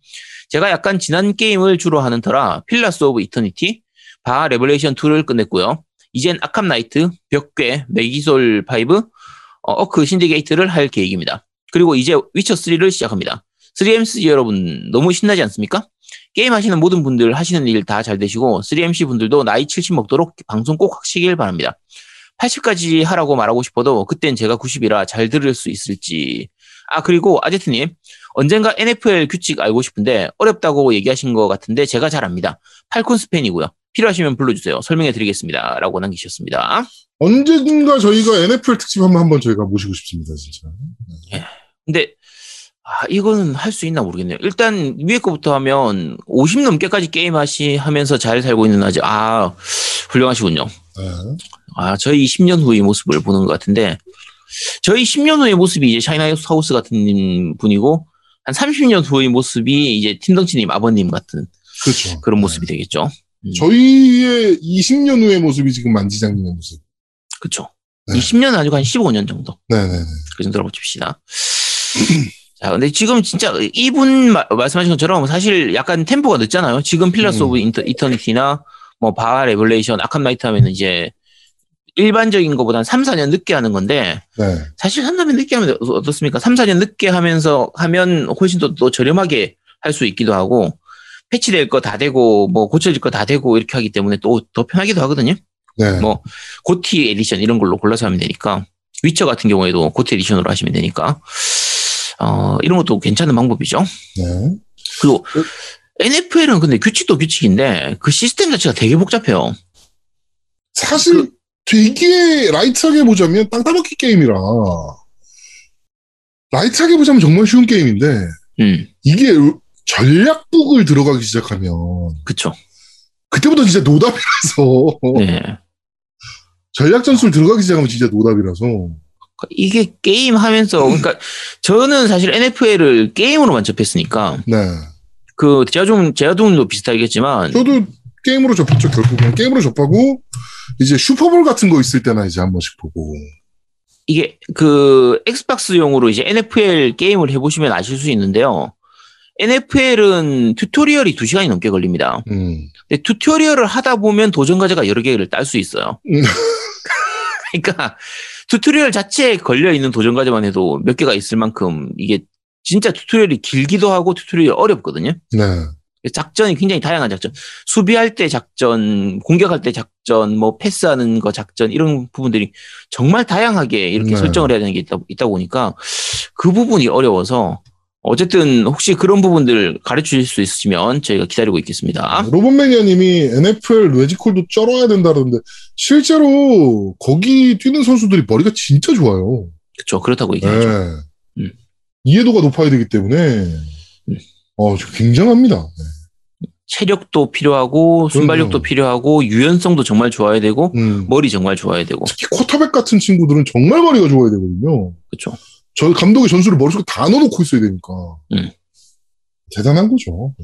제가 약간 지난 게임을 주로 하는 터라 필라스 오브 이터니티, 바하 레벨레이션 2를 끝냈고요. 이젠 아캄 나이트, 벽괴, 메기솔 5, 어, 어크 신디게이트를 할 계획입니다. 그리고 이제 위쳐 3를 시작합니다. 3MC 여러분 너무 신나지 않습니까? 게임 하시는 모든 분들 하시는 일 다 잘 되시고 3MC 분들도 나이 70 먹도록 방송 꼭 하시길 바랍니다. 80까지 하라고 말하고 싶어도 그땐 제가 90이라 잘 들을 수 있을지. 아 그리고 아제트님 언젠가 NFL 규칙 알고 싶은데 어렵다고 얘기하신 것 같은데 제가 잘 압니다. 팔콘스 팬이고요. 필요하시면 불러주세요. 설명해 드리겠습니다. 라고 남기셨습니다. 언젠가 저희가 NFL 특집 한번 한번 저희가 모시고 싶습니다, 진짜. 근데 아, 이거는 할 수 있나 모르겠네요. 일단 위에 거부터 하면 50 넘게까지 게임 하시 하면서 잘 살고 있는 아직 아 훌륭하시군요. 네. 아 저희 10년 후의 모습을 보는 것 같은데 저희 10년 후의 모습이 이제 샤인하우스 같은 분이고 한 30년 후의 모습이 이제 팀덩치님 아버님 같은 그렇죠. 그런 모습이 되겠죠. 음, 저희의 20년 후의 모습이 지금 만지장님의 모습. 그렇죠. 네. 20년 아니고 한 15년 정도. 네네네. 그 정도라고 칩시다. [clears throat] 자, 근데 지금 진짜 이분 마- 말씀하신 것처럼 사실 약간 템포가 늦잖아요. 지금 필라스 음. 오브 인터, 이터니티나 뭐 바하 레블레이션, 아캄 나이트 하면은 이제 일반적인 것보단 3, 4년 늦게 하는 건데 네. 사실 3, 4년 늦게 하면 어- 어떻습니까? 3, 4년 늦게 하면서 하면 훨씬 더, 더 저렴하게 할 수 있기도 하고 패치될 거 다 되고 뭐 고쳐질 거 다 되고 이렇게 하기 때문에 또 더 편하기도 하거든요. 네. 뭐 고티 에디션 이런 걸로 골라서 하면 되니까 위쳐 같은 경우에도 고티 에디션으로 하시면 되니까 어 이런 것도 괜찮은 방법이죠. 네. 그리고 NFL은 근데 규칙도 규칙인데 그 시스템 자체가 되게 복잡해요. 사실 되게 라이트하게 보자면 땅 따먹기 게임이라 라이트하게 보자면 정말 쉬운 게임인데 음, 이게 전략북을 들어가기 시작하면 그쵸. 그때부터 진짜 노답이라서 네. 전략 전술 들어가기 시작하면 진짜 노답이라서 이게 게임 하면서, 그러니까 저는 사실 NFL을 게임으로만 접했으니까, 네 그, 제아동, 제아동도 비슷하겠지만, 저도 게임으로 접했죠 결국은 게임으로 접하고 이제 슈퍼볼 같은 거 있을 때나 이제 한 번씩 보고 이게 그 엑스박스용으로 이제 NFL 게임을 해보시면 아실 수 있는데요. NFL은 튜토리얼이 2시간이 넘게 걸립니다. 음. 근데 튜토리얼을 하다 보면 도전 과제가 여러 개를 딸 수 있어요. 음. [laughs] 그러니까 튜토리얼 자체에 걸려 있는 도전 과제만 해도 몇 개가 있을 만큼 이게 진짜 튜토리얼이 길기도 하고 튜토리얼이 어렵거든요. 네 작전이 굉장히 다양한 작전. 수비할 때 작전, 공격할 때 작전, 뭐 패스하는 거 작전 이런 부분들이 정말 다양하게 이렇게 네. 설정을 해야 되는 게 있다, 있다 보니까 그 부분이 어려워서 어쨌든 혹시 그런 부분들 가르쳐 주실 수 있으시면 저희가 기다리고 있겠습니다. 로봇매니아님이 NFL 뇌지컬도 쩔어야 된다는데 실제로 거기 뛰는 선수들이 머리가 진짜 좋아요. 그렇죠. 그렇다고 네. 얘기하죠. 음. 이해도가 높아야 되기 때문에 어, 저 굉장합니다. 네. 체력도 필요하고 순발력도 그럼요. 필요하고 유연성도 정말 좋아야 되고 음. 머리 정말 좋아야 되고 특히 쿼터백 같은 친구들은 정말 머리가 좋아야 되거든요. 그렇죠. 저 감독의 전술을 머릿속에 다 넣어놓고 있어야 되니까. 음. 대단한 거죠.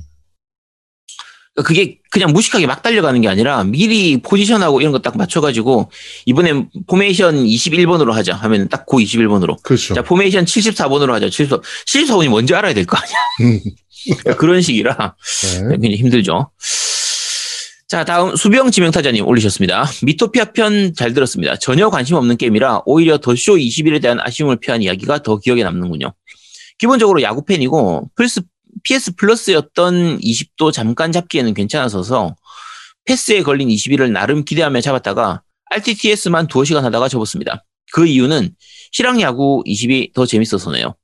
그게 그냥 무식하게 막 달려가는 게 아니라 미리 포지션하고 이런 거 딱 맞춰가지고 이번엔 포메이션 21번으로 하자 하면 딱 고 21번으로 그렇죠. 자 포메이션 74번으로 하자 74 74번이 뭔지 알아야 될 거 아니야 음. [laughs] 그런 식이라 네. 굉장히 힘들죠 자 다음 수병 지명타자님 올리셨습니다 미토피아 편 잘 들었습니다 전혀 관심 없는 게임이라 오히려 더 쇼 21에 대한 아쉬움을 표한 이야기가 더 기억에 남는군요 기본적으로 야구 팬이고 플스 PS 플러스였던 20도 잠깐 잡기에는 괜찮아서서 패스에 걸린 21을 나름 기대하며 잡았다가 RTTS만 두어 시간 하다가 접었습니다. 그 이유는 실황 야구 20이 더 재밌어서네요.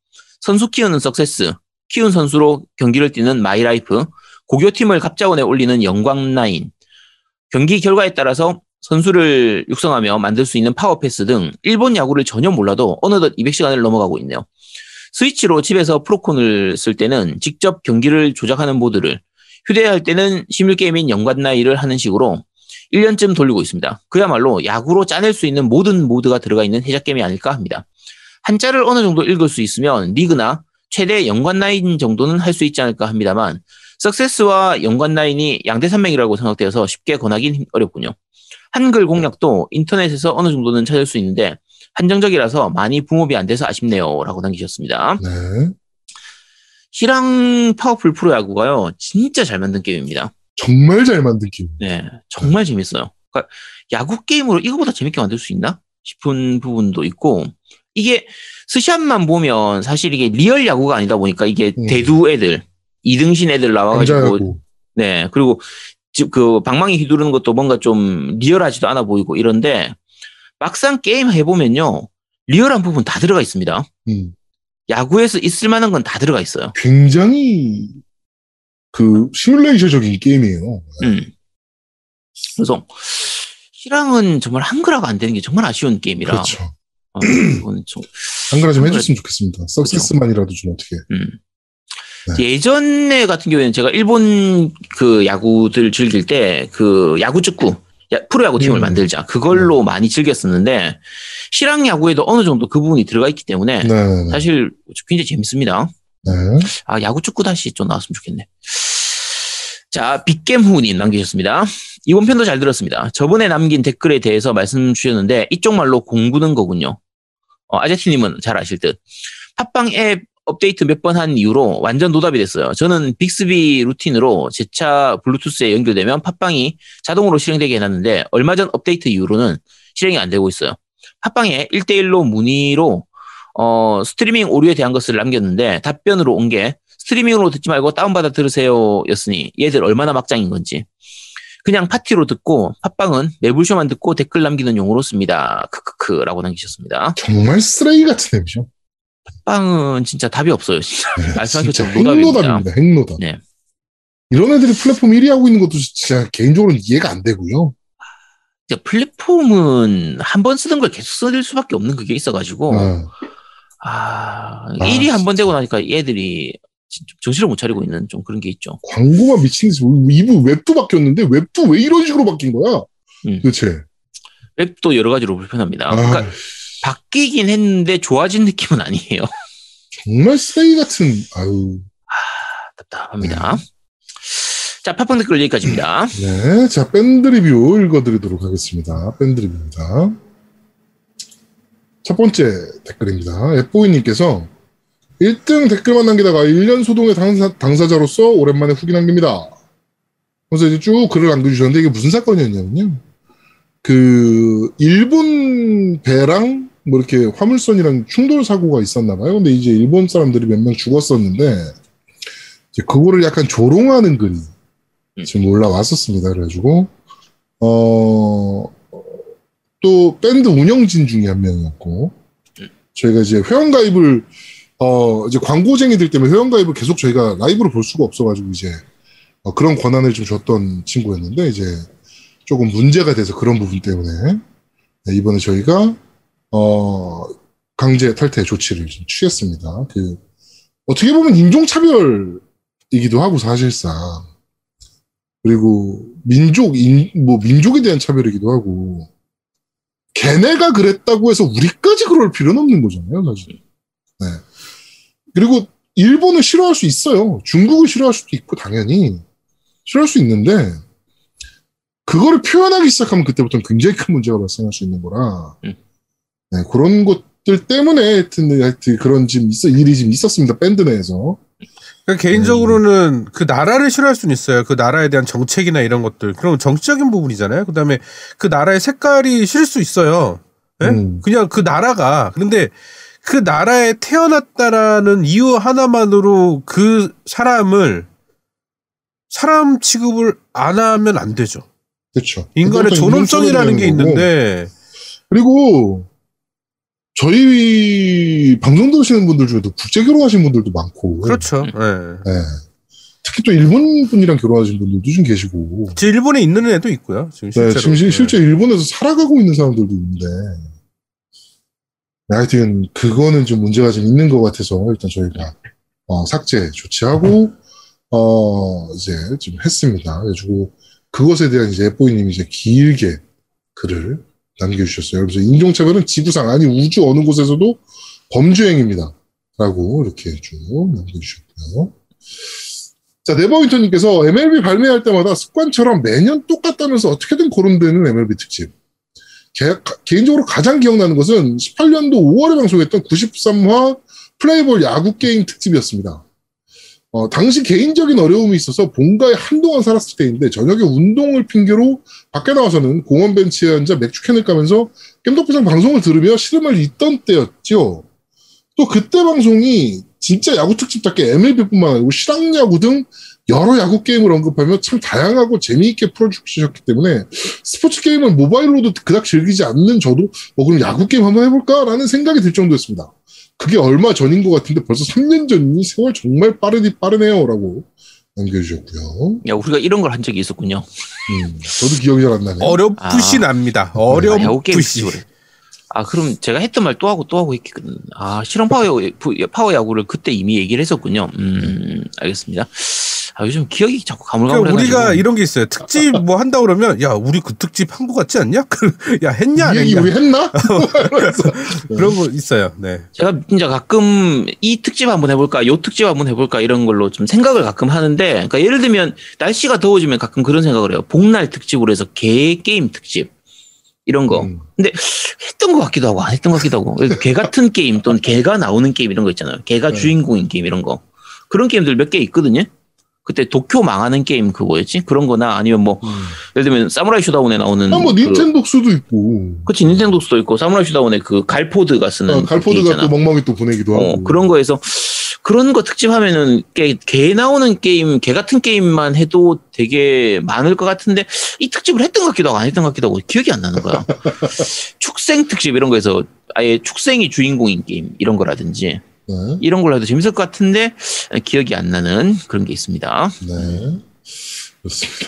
선수 키우는 석세스, 키운 선수로 경기를 뛰는 마이라이프, 고교팀을 갑자원에 올리는 영관나인, 경기 결과에 따라서 선수를 육성하며 만들 수 있는 파워페스 등 일본 야구를 전혀 몰라도 어느덧 200시간을 넘어가고 있네요. 스위치로 집에서 프로콘을 쓸 때는 직접 경기를 조작하는 모드를, 휴대할 때는 시뮬 게임인 연관 나이를 하는 식으로 1년쯤 돌리고 있습니다. 그야말로 야구로 짜낼 수 있는 모든 모드가 들어가 있는 해작 게임이 아닐까 합니다. 한자를 어느 정도 읽을 수 있으면 리그나 최대 연관 라인 정도는 할 수 있지 않을까 합니다만 석세스와 연관 라인이 양대 산맥이라고 생각되어서 쉽게 권하긴 힘- 어렵군요. 한글 공략도 인터넷에서 어느 정도는 찾을 수 있는데 한정적이라서 많이 붕업이 안 돼서 아쉽네요. 라고 남기셨습니다. 네. 실황 파워풀 프로야구가요. 진짜 잘 만든 게임입니다. 정말 잘 만든 게임. 네, 정말 재밌어요. 그러니까 야구 게임으로 이거보다 재밌게 만들 수 있나 싶은 부분도 있고 이게 스샷만 보면 사실 이게 리얼 야구가 아니다 보니까 이게 음. 대두 애들 이등신 애들 나와가지고. 네 그리고 지- 그 방망이 휘두르는 것도 뭔가 좀 리얼하지도 않아 보이고 이런데 막상 게임 해보면요 리얼한 부분 다 들어가 있습니다. 음. 야구에서 있을 만한 건 다 들어가 있어요. 굉장히 그 시뮬레이션적인 게임이에요. 음. 그래서 실황은 정말 한글화가 안 되는 게 정말 아쉬운 게임이라 그렇죠. 어, 좀 한글화 좀 한글화- 해줬으면 좋겠습니다. 석세스만이라도 좀 어떻게. 음. 네. 예전에 같은 경우에는 제가 일본 그 야구들 즐길 때 그 야구 축구 야- 프로야구 팀을 음. 만들자 그걸로 많이 즐겼었는데 실황 야구에도 어느 정도 그 부분이 들어가 있기 때문에 네. 네. 사실 굉장히 재밌습니다. 네. 아 야구 축구 다시 좀 나왔으면 좋겠네. 자 빅겜 후님 남기셨습니다. 이번 편도 잘 들었습니다. 저번에 남긴 댓글에 대해서 말씀 주셨는데 이쪽 말로 공부는 거군요. 어, 아제티님은 잘 아실 듯. 팟빵 앱 업데이트 몇 번 한 이후로 완전 노답이 됐어요. 저는 빅스비 루틴으로 제 차 블루투스에 연결되면 팟빵이 자동으로 실행되게 해놨는데 얼마 전 업데이트 이후로는 실행이 안 되고 있어요. 팟빵에 1대1로 문의로 어, 스트리밍 오류에 대한 것을 남겼는데 답변으로 온 게 스트리밍으로 듣지 말고 다운받아 들으세요 였으니 얘들 얼마나 막장인 건지. 그냥 팟티로 듣고 팟빵은 매불쇼만 듣고 댓글 남기는 용으로 씁니다. 크크크라고 남기셨습니다. 정말 쓰레기 같은 앱이죠. 팟빵은 진짜 답이 없어요. 진짜. 네, [laughs] 진짜. 핵노답입니다. 핵노답. 네. 이런 애들이 플랫폼 1위 하고 있는 것도 진짜 개인적으로는 이해가 안 되고요. 플랫폼은 한 번 쓰던 걸 계속 쓸 수밖에 없는 그게 있어가지고 아, 아, 아, 일이 한번 진짜. 되고 나니까 얘들이 정신을 못 차리고 있는 좀 그런 게 있죠. 광고만 미친 듯이 이부 웹도 바뀌었는데 웹도 왜 이런 식으로 바뀐 거야? 음. 도대체. 웹도 여러 가지로 불편합니다. 아, 그러니까 바뀌긴 했는데 좋아진 느낌은 아니에요. 정말 쓰레기 같은 아유. 답답합니다. 자, 팟빵 댓글 여기까지입니다. 네, 자 밴드 리뷰 읽어드리도록 하겠습니다. 밴드 리뷰입니다. 첫 번째 댓글입니다. 앱보이님께서 1등 댓글만 남기다가 1년 소동의 당사, 당사자로서 오랜만에 후기 남깁니다. 그래서 이제 쭉 글을 남겨주셨는데 이게 무슨 사건이었냐면요. 그 일본 배랑 뭐 이렇게 화물선이랑 충돌 사고가 있었나 봐요. 근데 이제 일본 사람들이 몇 명 죽었었는데 이제 그거를 약간 조롱하는 글이 지금 올라왔었습니다. 그래가지고 어, 또 밴드 운영진 중에 한 명이었고 저희가 이제 회원 가입을 어 이제 광고쟁이들 때문에 회원 가입을 계속 저희가 라이브로 볼 수가 없어가지고 이제 어, 그런 권한을 좀 줬던 친구였는데 이제 조금 문제가 돼서 그런 부분 때문에 네, 이번에 저희가 어 강제 탈퇴 조치를 좀 취했습니다. 그 어떻게 보면 인종차별이기도 하고 사실상 그리고 민족 인, 뭐 민족에 대한 차별이기도 하고 걔네가 그랬다고 해서 우리까지 그럴 필요는 없는 거잖아요, 사실. 네. 그리고 일본을 싫어할 수 있어요. 중국을 싫어할 수도 있고 당연히 싫어할 수 있는데 그거를 표현하기 시작하면 그때부터는 굉장히 큰 문제가 발생할 수 있는 거라 음. 네, 그런 것들 때문에 하여튼, 하여튼 그런 지금 있어 일이 지금 있었습니다 밴드 내에서 그러니까 개인적으로는 그 나라를 싫어할 수는 있어요. 그 나라에 대한 정책이나 이런 것들. 그럼 정치적인 부분이잖아요. 그 다음에 그 나라의 색깔이 싫을 수 있어요. 예? 음. 그냥 그 나라가 그런데 그 나라에 태어났다라는 이유 하나만으로 그 사람을 사람 취급을 안 하면 안 되죠. 그렇죠. 인간의 존엄성이라는 게 거고. 있는데 그리고 저희 방송 들으시는 분들 중에도 국제 결혼하신 분들도 많고 그렇죠. 예. 네. 특히 또 일본 분이랑 결혼하신 분들도 좀 계시고 제 일본에 있는 애도 있고요. 지금 네, 실제로. 지금 실- 예. 실제 일본에서 살아가고 있는 사람들도 있는데 네, 하여튼 그거는 좀 문제가 좀 있는 것 같아서 일단 저희가 어, 삭제 조치하고 어 이제 좀 했습니다. 그래가지고 그것에 대한 이제 에뽀이님이 이제 길게 글을 남겨주셨어요. 그래서 인종차별은 지구상 아니 우주 어느 곳에서도 범죄행위입니다. 라고 이렇게 쭉 남겨주셨고요. 자, 네버윈터님께서 MLB 발매할 때마다 습관처럼 매년 똑같다면서 어떻게든 거론되는 MLB 특집. 개, 가- 개인적으로 가장 기억나는 것은 18년도 5월에 방송했던 93화 플레이볼 야구 게임 특집이었습니다. 어, 당시 개인적인 어려움이 있어서 본가에 한동안 살았을 때인데 저녁에 운동을 핑계로 밖에 나와서는 공원 벤치에 앉아 맥주캔을 까면서 겜덕비상 방송을 들으며 시름을 잊던 때였죠. 또 그때 방송이 진짜 야구 특집답게 MLB뿐만 아니고 실학야구 등 여러 야구 게임을 언급하며 참 다양하고 재미있게 풀어주셨기 때문에 스포츠 게임을 모바일로도 그닥 즐기지 않는 저도 어 그럼 야구 게임 한번 해볼까라는 생각이 들 정도였습니다. 그게 얼마 전인 것 같은데 벌써 3년 전이니 세월 정말 빠르디 빠르네요라고 남겨주셨고요. 야, 우리가 이런 걸 한 적이 있었군요. 음, 저도 기억이 잘 안 나네요. 어렴풋이 아. 납니다. 아, 어렴풋이. 아, 그럼 제가 했던 말 또 하고 또 하고 했거든. 아, 실황 파워, 파워 야구를 그때 이미 얘기를 했었군요. 음, 알겠습니다. 아, 요즘 기억이 자꾸 그러니까 가물가물해가지고. 우리가 이런 게 있어요. 특집 뭐 한다 그러면 야 우리 그 특집 한 거 같지 않냐? 야 했냐 안이 얘기 했냐? 우리 했나? [laughs] 그런 거 있어요. 네. 제가 진짜 가끔 이 특집 한번 해볼까, 요 특집 한번 해볼까 이런 걸로 좀 생각을 가끔 하는데, 그러니까 예를 들면 날씨가 더워지면 가끔 그런 생각을 해요. 복날 특집으로 해서 개 게임 특집 이런 거. 음. 근데 했던 것 같기도 하고 안 했던 것 같기도 하고 개 같은 게임 또는 개가 나오는 게임 이런 거 있잖아요. 개가 네. 주인공인 게임 이런 거 그런 게임들 몇 개 있거든요. 그때 도쿄 망하는 게임 그거였지 그런 거나 아니면 뭐 예를 들면 사무라이 쇼다운에 나오는 아, 뭐 그- 닌텐독스도 있고 그치 닌텐독스도 있고 사무라이 쇼다운에 그 갈포드가 쓰는 어, 그게 갈포드가. 또 멍멍이 또 보내기도 어, 하고 그런 거에서 그런 거 특집하면은 개, 개 나오는 게임, 개 같은 게임만 해도 되게 많을 것 같은데 이 특집을 했던 것 같기도 하고 안 했던 것 같기도 하고 기억이 안 나는 거야. [laughs] 축생 특집 이런 거에서 아예 축생이 주인공인 게임 이런 거라든지 네. 이런 걸로 해도 재밌을 것 같은데 기억이 안 나는 그런 게 있습니다. 네. 그렇습니다.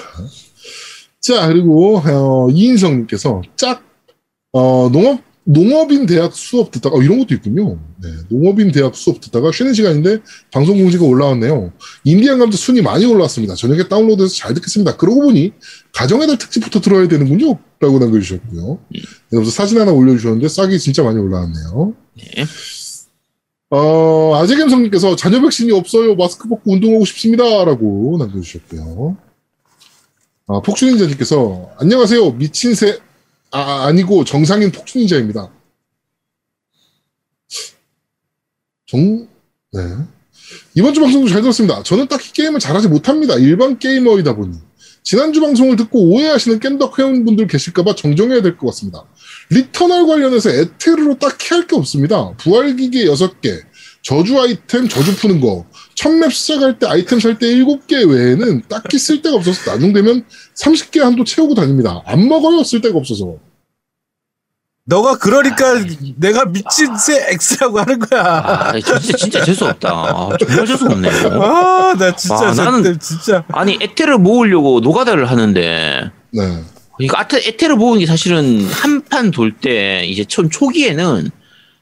자, 그리고, 어, 이인성님께서 짝, 어, 농업, 농업인 대학 수업 듣다가, 어, 이런 것도 있군요. 네, 농업인 대학 수업 듣다가 쉬는 시간인데 방송 공지가 올라왔네요. 인디안 감자 순위 많이 올라왔습니다. 저녁에 다운로드해서 잘 듣겠습니다. 그러고 보니 가정의 달 특집부터 들어야 되는군요. 라고 남겨주셨고요. 네, 그래서 사진 하나 올려주셨는데 싹이 진짜 많이 올라왔네요. 네. 어, 아재겸성님께서 자녀 백신이 없어요. 마스크 벗고 운동하고 싶습니다. 라고 남겨주셨고요. 아, 폭주닌자님께서 안녕하세요. 미친 새, 아, 아니고 정상인 폭주닌자입니다. 정, 네. 이번 주 방송도 잘 들었습니다. 저는 딱히 게임을 잘하지 못합니다. 일반 게이머이다 보니. 지난주 방송을 듣고 오해하시는 겜덕 회원분들 계실까봐 정정해야 될 것 같습니다. 리터널 관련해서 에테르로 딱히 할 게 없습니다. 부활기계 6개, 저주 아이템 저주 푸는 거, 첫 맵 시작할 때 아이템 살 때 7개 외에는 딱히 쓸 데가 없어서 나중되면 30개 한도 채우고 다닙니다. 안 먹어요, 쓸 데가 없어서. 너가 그러니까 내가 미친 새 X라고 하는 거야. 아, 진짜, 진짜 재수없다. 아, 정말 재수없네요. 아, 나 진짜 아, 나는- 진짜 아니, 에테를 모으려고 노가다를 하는데, 네. 이거 아테, 에테를 모으는 게 사실은 한 판 돌 때, 이제 처음 초기에는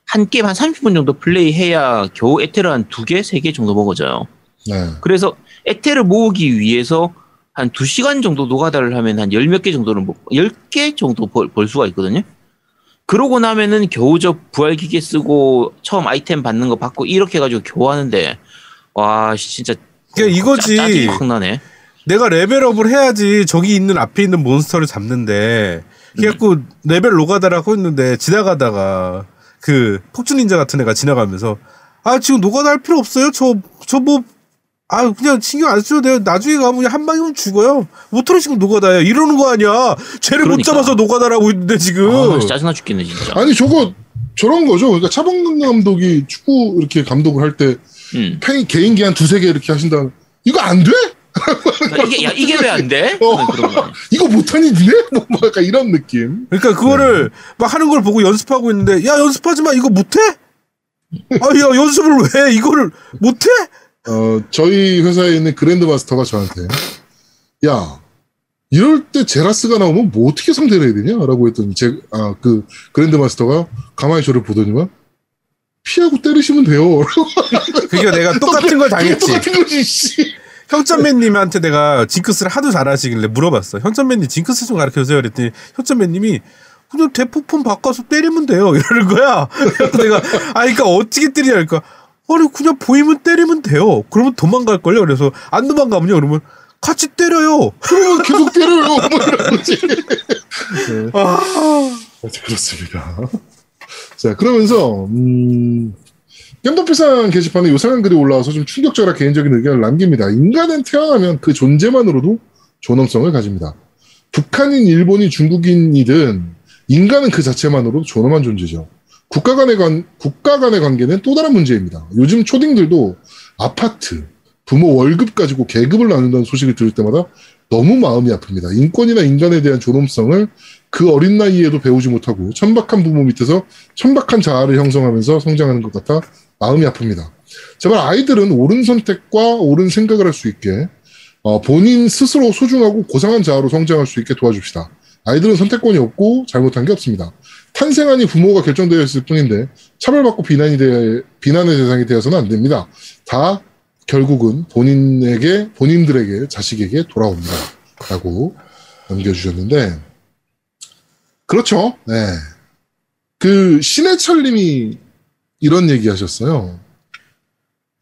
한 게임 한 30분 정도 플레이 해야 겨우 에테르 한두 개, 세 개 정도 먹어져요. 네. 그래서 에테를 모으기 위해서 한 2시간 정도 노가다를 하면 한 열 몇 개 정도는, 뭐, 10개 정도 벌, 벌 수가 있거든요. 그러고 나면은 겨우 저 부활기계 쓰고 처음 아이템 받는 거 받고 이렇게 해가지고 겨우 하는데, 와, 씨, 진짜. 그러니까 이거지. 짜, 짜증이 확 나네. 내가 레벨업을 해야지 저기 있는 앞에 있는 몬스터를 잡는데 그래갖고 레벨 노가다라고 했는데 지나가다가 그 폭주 닌자 같은 애가 지나가면서 아 지금 노가다 할 필요 없어요 저 저 뭐 아 그냥 신경 안 써도 돼요 나중에 가면 그냥 한 방이면 죽어요 뭐하러 지금 노가다야 이러는 거 아니야 쟤를 못 그러니까. 잡아서 노가다라고 있는데 지금 아, 짜증나 죽겠네, 진짜. 아니, 저거, 저런 거죠. 그러니까 차범근 감독이 축구 이렇게 감독을 할 때, 음. 팬 개인기 한 두세 개 이렇게 하신다. 이거 안 돼? 그러니까 이게, 야, 이게 왜 안 돼? 어. 그런 거. 이거 못하니 니네? 뭐, 뭐 약간 이런 느낌. 그러니까 그거를 막 하는 걸 보고 연습하고 있는데 야 연습하지 마 이거 못해? 아야 연습을 왜 이거를 못해? 어, 저희 회사에 있는 그랜드 마스터가 저한테, 야, 이럴 때 제라스가 나오면 뭐 어떻게 상대를 해야 되냐? 라고 했더니, 제, 아, 그, 그랜드 마스터가 가만히 저를 보더니만, 피하고 때리시면 돼요. [laughs] 그게 내가 똑같은 걸 당했지. 똑같은 거지, 씨. 현전맨님한테 내가 징크스를 하도 잘하시길래 물어봤어. 현전맨님 징크스 좀 가르쳐 주세요. 그랬더니 현전맨님이 그냥 대포폰 바꿔서 때리면 돼요. [laughs] 이러는 거야. 그래서 내가 아 그러니까 어떻게 때리냐 그러니까 아니 그냥 보이면 때리면 돼요. 그러면 도망갈 걸요. 그래서 안 도망가면요. 그러면 같이 때려요. 그러면 계속 때려요. 뭐 이런 거지. 네. 네, 그렇습니다. 자, 그러면서, 음, 겜덕비상 게시판에 요상한 글이 올라와서 좀 충격적이라 개인적인 의견을 남깁니다. 인간은 태어나면 그 존재만으로도 존엄성을 가집니다. 북한인, 일본인, 중국인이든 인간은 그 자체만으로도 존엄한 존재죠. 국가 간의 관, 국가 간의 관계는 또 다른 문제입니다. 요즘 초딩들도 아파트, 부모 월급 가지고 계급을 나눈다는 소식을 들을 때마다 너무 마음이 아픕니다. 인권이나 인간에 대한 존엄성을 그 어린 나이에도 배우지 못하고 천박한 부모 밑에서 천박한 자아를 형성하면서 성장하는 것 같아 마음이 아픕니다. 제발 아이들은 옳은 선택과 옳은 생각을 할 수 있게 어, 본인 스스로 소중하고 고상한 자아로 성장할 수 있게 도와줍시다. 아이들은 선택권이 없고 잘못한 게 없습니다. 탄생하니 부모가 결정되어 있을 뿐인데 차별받고 비난이 되, 비난의 대상이 되어서는 안 됩니다. 다 결국은 본인에게 본인들에게 자식에게 돌아옵니다. 라고 남겨주셨는데 그렇죠. 네. 그 신해철님이 이런 얘기하셨어요.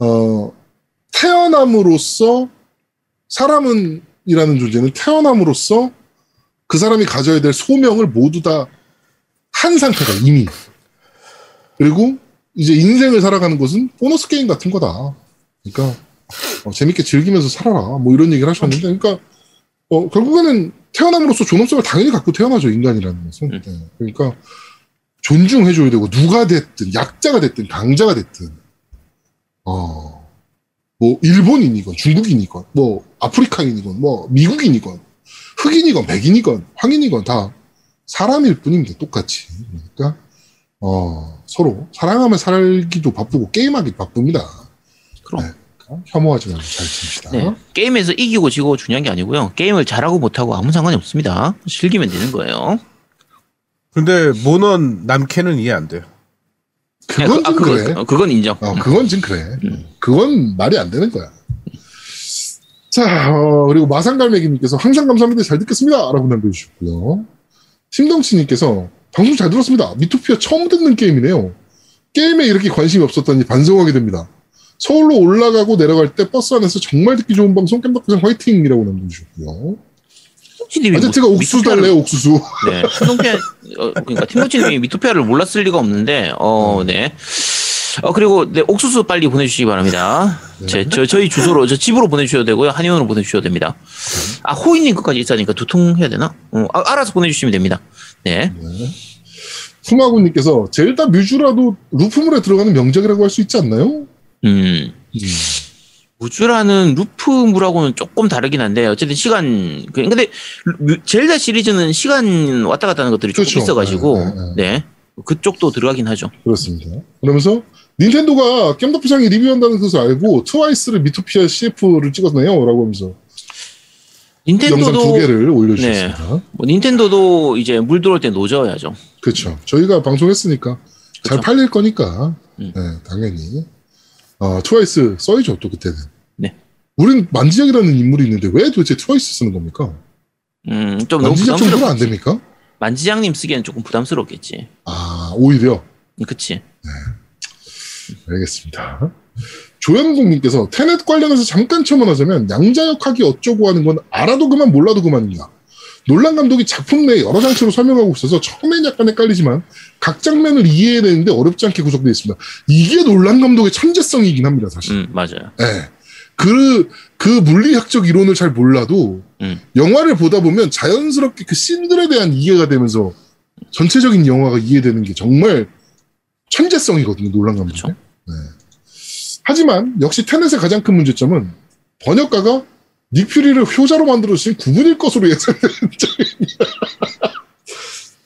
어 태어남으로써 사람은 이라는 존재는 태어남으로써 그 사람이 가져야 될 소명을 모두 다 한 상태다 이미. 그리고 이제 인생을 살아가는 것은 보너스 게임 같은 거다. 그러니까 어, 재밌게 즐기면서 살아라. 뭐 이런 얘기를 하셨는데, 그러니까 어, 결국에는 태어남으로써 존엄성을 당연히 갖고 태어나죠 인간이라는 것은. 음. 네. 그러니까 존중해줘야 되고 누가 됐든 약자가 됐든 강자가 됐든 어, 뭐 일본인이건 중국인이건 뭐 아프리카인이건 뭐 미국인이건 흑인이건 백인이건 황인이건 다 사람일 뿐입니다. 똑같이. 그러니까 어, 서로 사랑하며 살기도 바쁘고 게임하기 바쁩니다. 그럼. 네. 혐오하지 말고 잘 칩시다. 네. 게임에서 이기고 지고 중요한 게 아니고요. 게임을 잘하고 못하고 아무 상관이 없습니다. 즐기면 되는 거예요. 근데 모넌 남캐는 이해 안 돼요. 그건 아, 좀 그거, 그래. 어, 그건 인정. 어, 그건 좀 그래. 그건 말이 안 되는 거야. 자, 어, 그리고 마상갈매기님께서 항상 감사합니다. 잘 듣겠습니다. 라고 남겨주셨고요. 심동치님께서 방송 잘 들었습니다. 미토피아 처음 듣는 게임이네요. 게임에 이렇게 관심이 없었다니 반성하게 됩니다. 서울로 올라가고 내려갈 때 버스 안에서 정말 듣기 좋은 방송 깸덕비상 화이팅이라고 남겨주셨고요. 아제트가 뭐- 옥수수 미토피아를- 달래요, 옥수수. 네. 신동피아, 어, 그러니까 팀모치님이 미토피아를 몰랐을 리가 없는데, 어, 네. 어, 그리고, 네, 옥수수 빨리 보내주시기 바랍니다. 제, 저, 저희 주소로, 저 집으로 보내주셔도 되고요. 한의원으로 보내주셔도 됩니다. 아, 호이님 것까지 있으니까 두통 해야 되나? 어, 아, 알아서 보내주시면 됩니다. 네. 후마구님께서 젤다 뮤즈라도 루프물에 들어가는 명작이라고 할 수 있지 않나요? 음. 우주라는 루프물하고는 조금 다르긴 한데 어쨌든 시간 그- 근데 루- 젤다 시리즈는 시간 왔다 갔다 하는 것들이 조금 그렇죠. 있어가지고 네, 네, 네 그쪽도 들어가긴 하죠. 그렇습니다. 그러면서 닌텐도가 겜덕비상이 리뷰한다는 것을 알고 트와이스를 미토피아 CF를 찍었네요. 라고 하면서 영상 두 닌텐도도 개를 올려주셨습니다. 뭐 닌텐도도 이제 물 들어올 때 노져야죠. 그렇죠. 저희가 방송했으니까 잘 그쵸. 팔릴 거니까 음. 네, 당연히 어, 트와이스 써야죠. 또 그때는. 네. 우린 만지작이라는 인물이 있는데 왜 도대체 트와이스 쓰는 겁니까? 음좀 너무 만지작 정도는 안. 됩니까? 만지장님 쓰기엔 조금 부담스럽겠지. 아 오히려 그치? 알겠습니다. 조현국님께서 테넷 관련해서 잠깐 첨언하자면 양자역학이 어쩌고 하는 건 알아도 그만 몰라도 그만입니다. 놀란 감독이 작품 내 여러 장치로 설명하고 있어서 처음엔 약간 헷갈리지만 각 장면을 이해해내는데 어렵지 않게 구성되어 있습니다. 이게 놀란 감독의 천재성이긴 합니다, 사실. 음 맞아요. 예. 그, 그 물리학적 이론을 잘 몰라도 음. 영화를 보다 보면 자연스럽게 그 씬들에 대한 이해가 되면서 전체적인 영화가 이해되는 게 정말 천재성이거든요, 놀란. 그쵸. 네. 하지만 역시 테넷의 가장 큰 문제점은 번역가가 닉 퓨리를 효자로 만들어주신 구분일 것으로 예상되는 점입니다.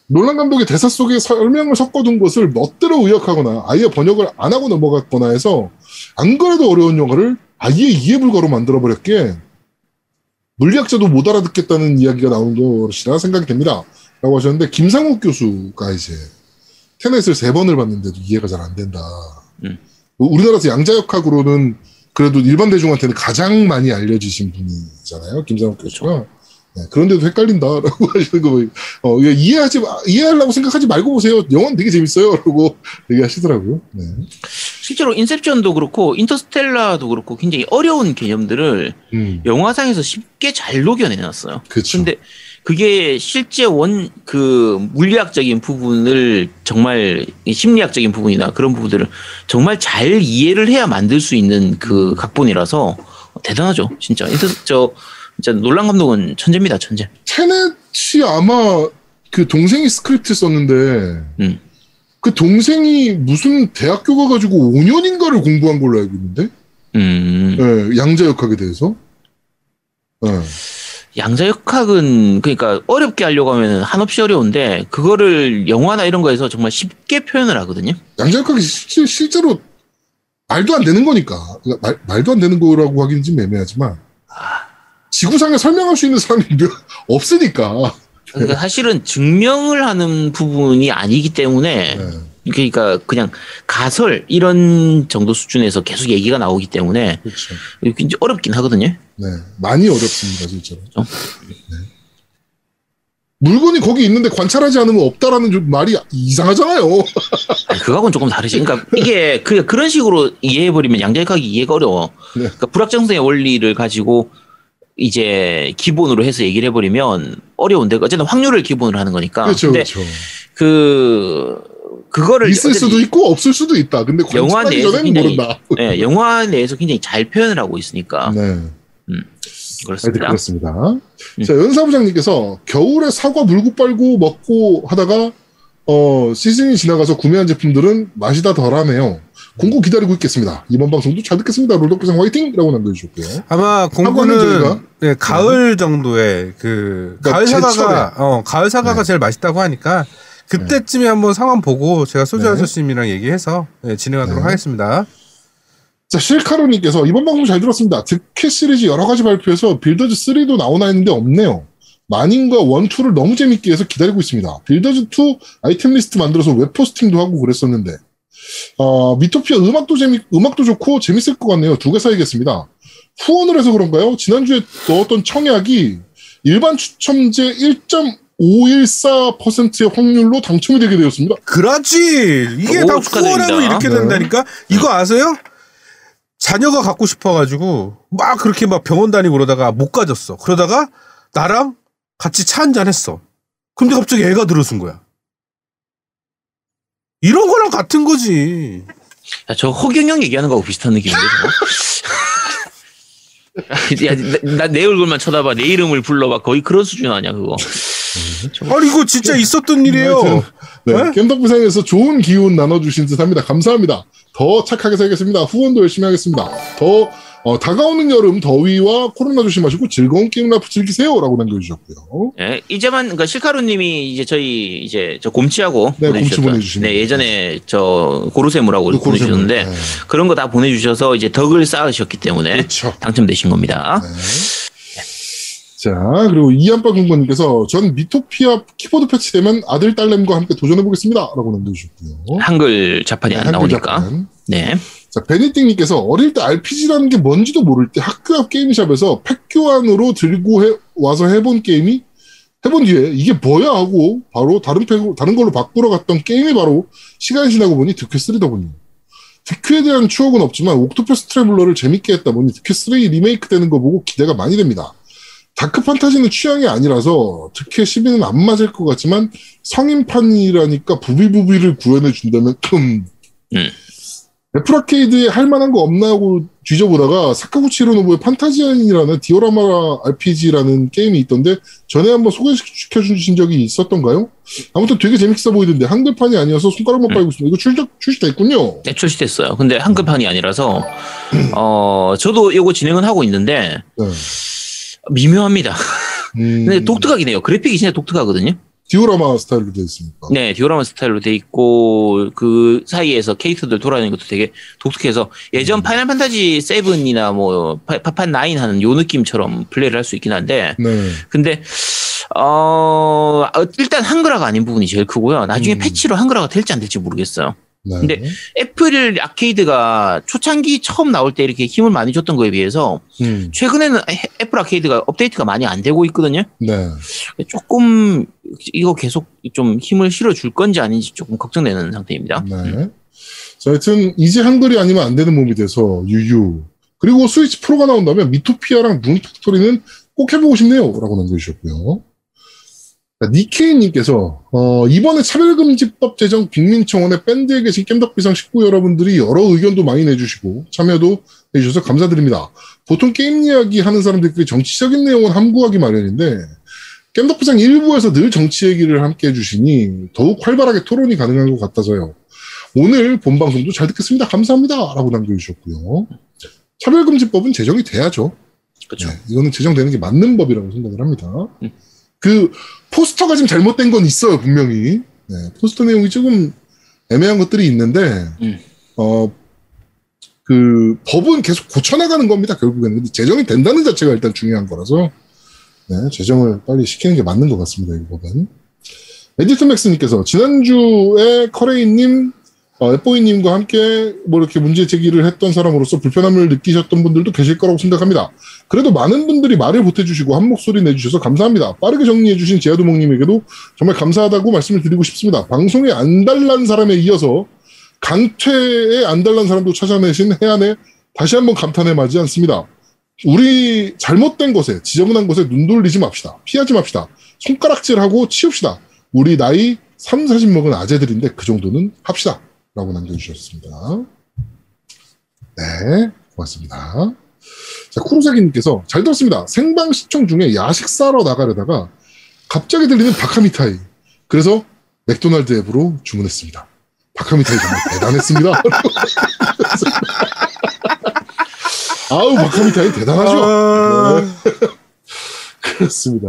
놀란 감독의 대사 속에 설명을 섞어둔 것을 멋대로 의역하거나 아예 번역을 안 하고 넘어갔거나 해서 안 그래도 어려운 영화를 아예 이해 불가로 만들어버렸기에 물리학자도 못 알아듣겠다는 이야기가 나온 것이라 생각이 됩니다. 라고 하셨는데 김상욱 교수가 이제 테넷을 세 번을 봤는데도 이해가 잘 안 된다. 음. 뭐 우리나라에서 양자역학으로는 그래도 일반 대중한테는 가장 많이 알려지신 분이잖아요. 김상욱 교수가. 네, 그런데도 헷갈린다라고 하시는 거, 보니, 어, 이해하지, 마- 이해하려고 생각하지 말고 보세요. 영화는 되게 재밌어요. 라고 [laughs] 얘기하시더라고요. 네. 실제로 인셉션도 그렇고 인터스텔라도 그렇고 굉장히 어려운 개념들을 음, 영화상에서 쉽게 잘 녹여내놨어요. 그쵸. 근데 그게 실제 원 그 물리학적인 부분을 정말 이 심리학적인 부분이나 그런 부분들을 정말 잘 이해를 해야 만들 수 있는 그 각본이라서 대단하죠. 진짜 인터 저 진짜 놀란 감독은 천재입니다. 천재. 테넷이 아마 그 동생이 스크립트 썼는데, 음. 그 동생이 무슨 대학교 가가지고 5년인가를 공부한 걸로 알고 있는데, 음. 예, 양자 역학에 대해서. 예. 양자역학은 그러니까 어렵게 하려고 하면 한없이 어려운데 그거를 영화나 이런 거에서 정말 쉽게 표현을 하거든요. 양자역학이 실제, 실제로 말도 안 되는 거니까. 그러니까 말, 말도 안 되는 거라고 하기는 좀 애매하지만, 지구상에 설명할 수 있는 사람이 몇- [laughs] 없으니까. 그러니까 사실은 증명을 하는 부분이 아니기 때문에 예, 그러니까 그냥 가설 이런 정도 수준에서 계속 얘기가 나오기 때문에. 굉장히 어렵긴 하거든요. 네, 많이 어렵습니다, 실제로. 어? 네. 물건이 거기 있는데 관찰하지 않으면 없다라는 좀 말이 이상하잖아요. [laughs] 그거하고는 조금 다르지. 그러니까 이게 그 그런 식으로 이해해버리면 양자역학이 이해가 어려워. 네. 그러니까 불확정성의 원리를 가지고 이제 기본으로 해서 얘기를 해버리면 어려운데 어쨌든 확률을 기본으로 하는 거니까. 그렇죠, 그렇죠. 그 그거를 있을 수도 있고 없을 수도 있다. 근데 영화 내에서 굉장히- 모른다. 예, 영화 내에서 굉장히 잘 표현을 하고 있으니까 네, 하여튼 그렇습니다. 그렇습니다. 음. 자, 연사부장님께서 겨울에 사과 물고 빨고 먹고 하다가 어, 시즌이 지나가서 구매한 제품들은 맛이 다 덜하네요. 공고 기다리고 있겠습니다. 이번 방송도 잘 듣겠습니다. 롤덕비상 화이팅! 라고 남겨주셨고요. 아마 저희가? 네, 가을 정도의 그 그러니까 가을 사과가. 어 가을 사과가 네. 제일 맛있다고 하니까 그때쯤에 한번 상황 보고 제가 소주 네. 아저씨님이랑 얘기해서 네, 진행하도록 네. 하겠습니다. 자, 실카로님께서 이번 방송 잘 들었습니다. 드퀘 시리즈 여러 가지 발표해서 빌더즈 3도 나오나 했는데 없네요. 마닌과 1, 2를 너무 재밌게 해서 기다리고 있습니다. 빌더즈 2 아이템 리스트 만들어서 웹 포스팅도 하고 그랬었는데, 어, 미토피아 음악도 재미, 음악도 좋고 재밌을 것 같네요. 두 개 사야겠습니다. 후원을 해서 그런가요? 지난주에 넣었던 청약이 일반 추첨제 1.514%의 확률로 당첨이 되게 되었습니다. 그렇지. 이게 오, 다 축하드립니다. 후원하면 이렇게 네. 된다니까. 이거 아세요? 자녀가 갖고 싶어가지고 막 그렇게 막 병원 다니고 그러다가 못 가졌어. 그러다가 나랑 같이 차 한잔 했어. 근데 갑자기 애가 들어선 거야. 이런 거랑 같은 거지. 야, 저 허경영 얘기하는 거하고 비슷한 느낌인데? [laughs] 야, 나 내 얼굴만 쳐다봐. 내 이름을 불러봐. 거의 그런 수준 아니야, 그거. 아니 이거 진짜 있었던 일이에요. 하여튼, 네, 네? 겜덕비상에서 좋은 기운 나눠주신 듯 합니다. 감사합니다. 더 착하게 살겠습니다. 후원도 열심히 하겠습니다. 더 어, 다가오는 여름 더위와 코로나 조심하시고 즐거운 게임 라이프 즐기세요라고 남겨주셨고요. 예, 이제만, 그러니까 실카루님이 이제 저희, 이제 저 곰치하고 네, 곰치. 보내주신 네, 거. 예전에 저 고르세무라고 그. 보내주셨는데, 네. 그런 거 다 보내주셔서 이제 덕을 쌓으셨기 때문에 그렇죠. 당첨되신 겁니다. 네. 자, 그리고 이안빠 군건님께서 전 미토피아 키보드 패치되면 아들, 딸내미과 함께 도전해보겠습니다. 라고 남겨주셨고요. 한글 자판이 안 한글 나오니까. 자판. 네. 자, 베니띵님께서 어릴 때 RPG라는 게 뭔지도 모를 때 학교 앞 게임샵에서 팩 교환으로 들고 해- 와서 해본 게임이 해본 뒤에 이게 뭐야 하고 바로 다른 팩 다른 걸로 바꾸러 갔던 게임이 바로 시간이 지나고 보니 드퀘 3더군요. 드퀘에 대한 추억은 없지만 옥토퍼스 트래블러를 재밌게 했다 보니 드퀘 3 리메이크 되는 거 보고 기대가 많이 됩니다. 다크 판타지는 취향이 아니라서 드퀘 12는 안 맞을 것 같지만 성인판이라니까 부비부비를 구현해 준다면 흠. 음. 애플 아케이드에 할 만한 거 없나 하고 뒤져보다가 사카구치 히로노부의 판타지안이라는 디오라마 RPG라는 게임이 있던데 전에 한번 소개시켜 주신 적이 있었던가요? 아무튼 되게 재밌어 보이던데 한글판이 아니어서 손가락만 빨고 있습니다. 이거 출시, 출시됐군요. 네, 출시됐어요. 근데 한글판이 아니라서, 어, 저도 이거 진행은 하고 있는데, 네. 미묘합니다. 음, 근데 독특하긴 해요. 그래픽이 진짜 독특하거든요. 디오라마 스타일로 되어 있습니까? 네, 디오라마 스타일로 돼 있고, 그 사이에서 캐릭터들 돌아다니는 것도 되게 독특해서, 예전 파이널 판타지 7이나 뭐, 파- 파판 9 하는 요 느낌처럼 플레이를 할 수 있긴 한데, 네. 근데, 어, 어, 일단 한글화가 아닌 부분이 제일 크고요. 나중에 음. 패치로 한글화가 될지 안 될지 모르겠어요. 네. 근데 애플 아케이드가 초창기 처음 나올 때 이렇게 힘을 많이 줬던 거에 비해서 음, 최근에는 애- 애플 아케이드가 업데이트가 많이 안 되고 있거든요. 네. 조금 이거 계속 좀 힘을 실어줄 건지 아닌지 조금 걱정되는 상태입니다. 네. 자, 하여튼 이제 한글이 아니면 안 되는 몸이 돼서 유유. 그리고 스위치 프로가 나온다면 미토피아랑 룬 팩토리는 꼭 해보고 싶네요 라고 남겨주셨고요. 자, 니케이님께서 어, 이번에 차별금지법 제정 국민청원에 밴드에 계신 겜덕비상 식구 여러분들이 여러 의견도 많이 내주시고 참여도 해주셔서 감사드립니다. 보통 게임 이야기 하는 사람들끼리 정치적인 내용은 함구하기 마련인데 겜덕비상 일부에서 늘 정치 얘기를 함께 해주시니 더욱 활발하게 토론이 가능한 것 같아서요. 오늘 본 방송도 잘 듣겠습니다. 감사합니다. 라고 남겨주셨고요. 차별금지법은 제정이 돼야죠. 그렇죠. 네, 이거는 제정되는 게 맞는 법이라고 생각을 합니다. 음. 그 포스터가 지금 잘못된 건 있어요, 분명히. 네, 포스터 내용이 조금 애매한 것들이 있는데, 음. 어, 그 법은 계속 고쳐나가는 겁니다, 결국에는. 근데 제정이 된다는 자체가 일단 중요한 거라서, 네, 제정을 빨리 시키는 게 맞는 것 같습니다, 이 법은. 에디터 맥스님께서 지난주에 커레이님, 어, 에뽀이님과 함께 뭐 이렇게 문제 제기를 했던 사람으로서 불편함을 느끼셨던 분들도 계실 거라고 생각합니다. 그래도 많은 분들이 말을 보태주시고 한 목소리 내주셔서 감사합니다. 빠르게 정리해주신 제아도목님에게도 정말 감사하다고 말씀을 드리고 싶습니다. 방송에 안달난 사람에 이어서 강퇴에 안달난 사람도 찾아내신 해안에 다시 한번 감탄에 맞지 않습니다. 우리 잘못된 것에 지저분한 것에 눈 돌리지 맙시다. 피하지 맙시다. 손가락질하고 치웁시다. 우리 나이 3, 40 먹은 아재들인데 그 정도는 합시다. 라고 남겨주셨습니다. 네, 고맙습니다. 자, 쿠로사기님께서 잘 들었습니다. 생방 시청 중에 야식 사러 나가려다가 갑자기 들리는 바카미타이. 그래서 맥도날드 앱으로 주문했습니다. 바카미타이 정말 대단했습니다. [laughs] 아우, 바카미타이 대단하죠? 아, 그렇습니다.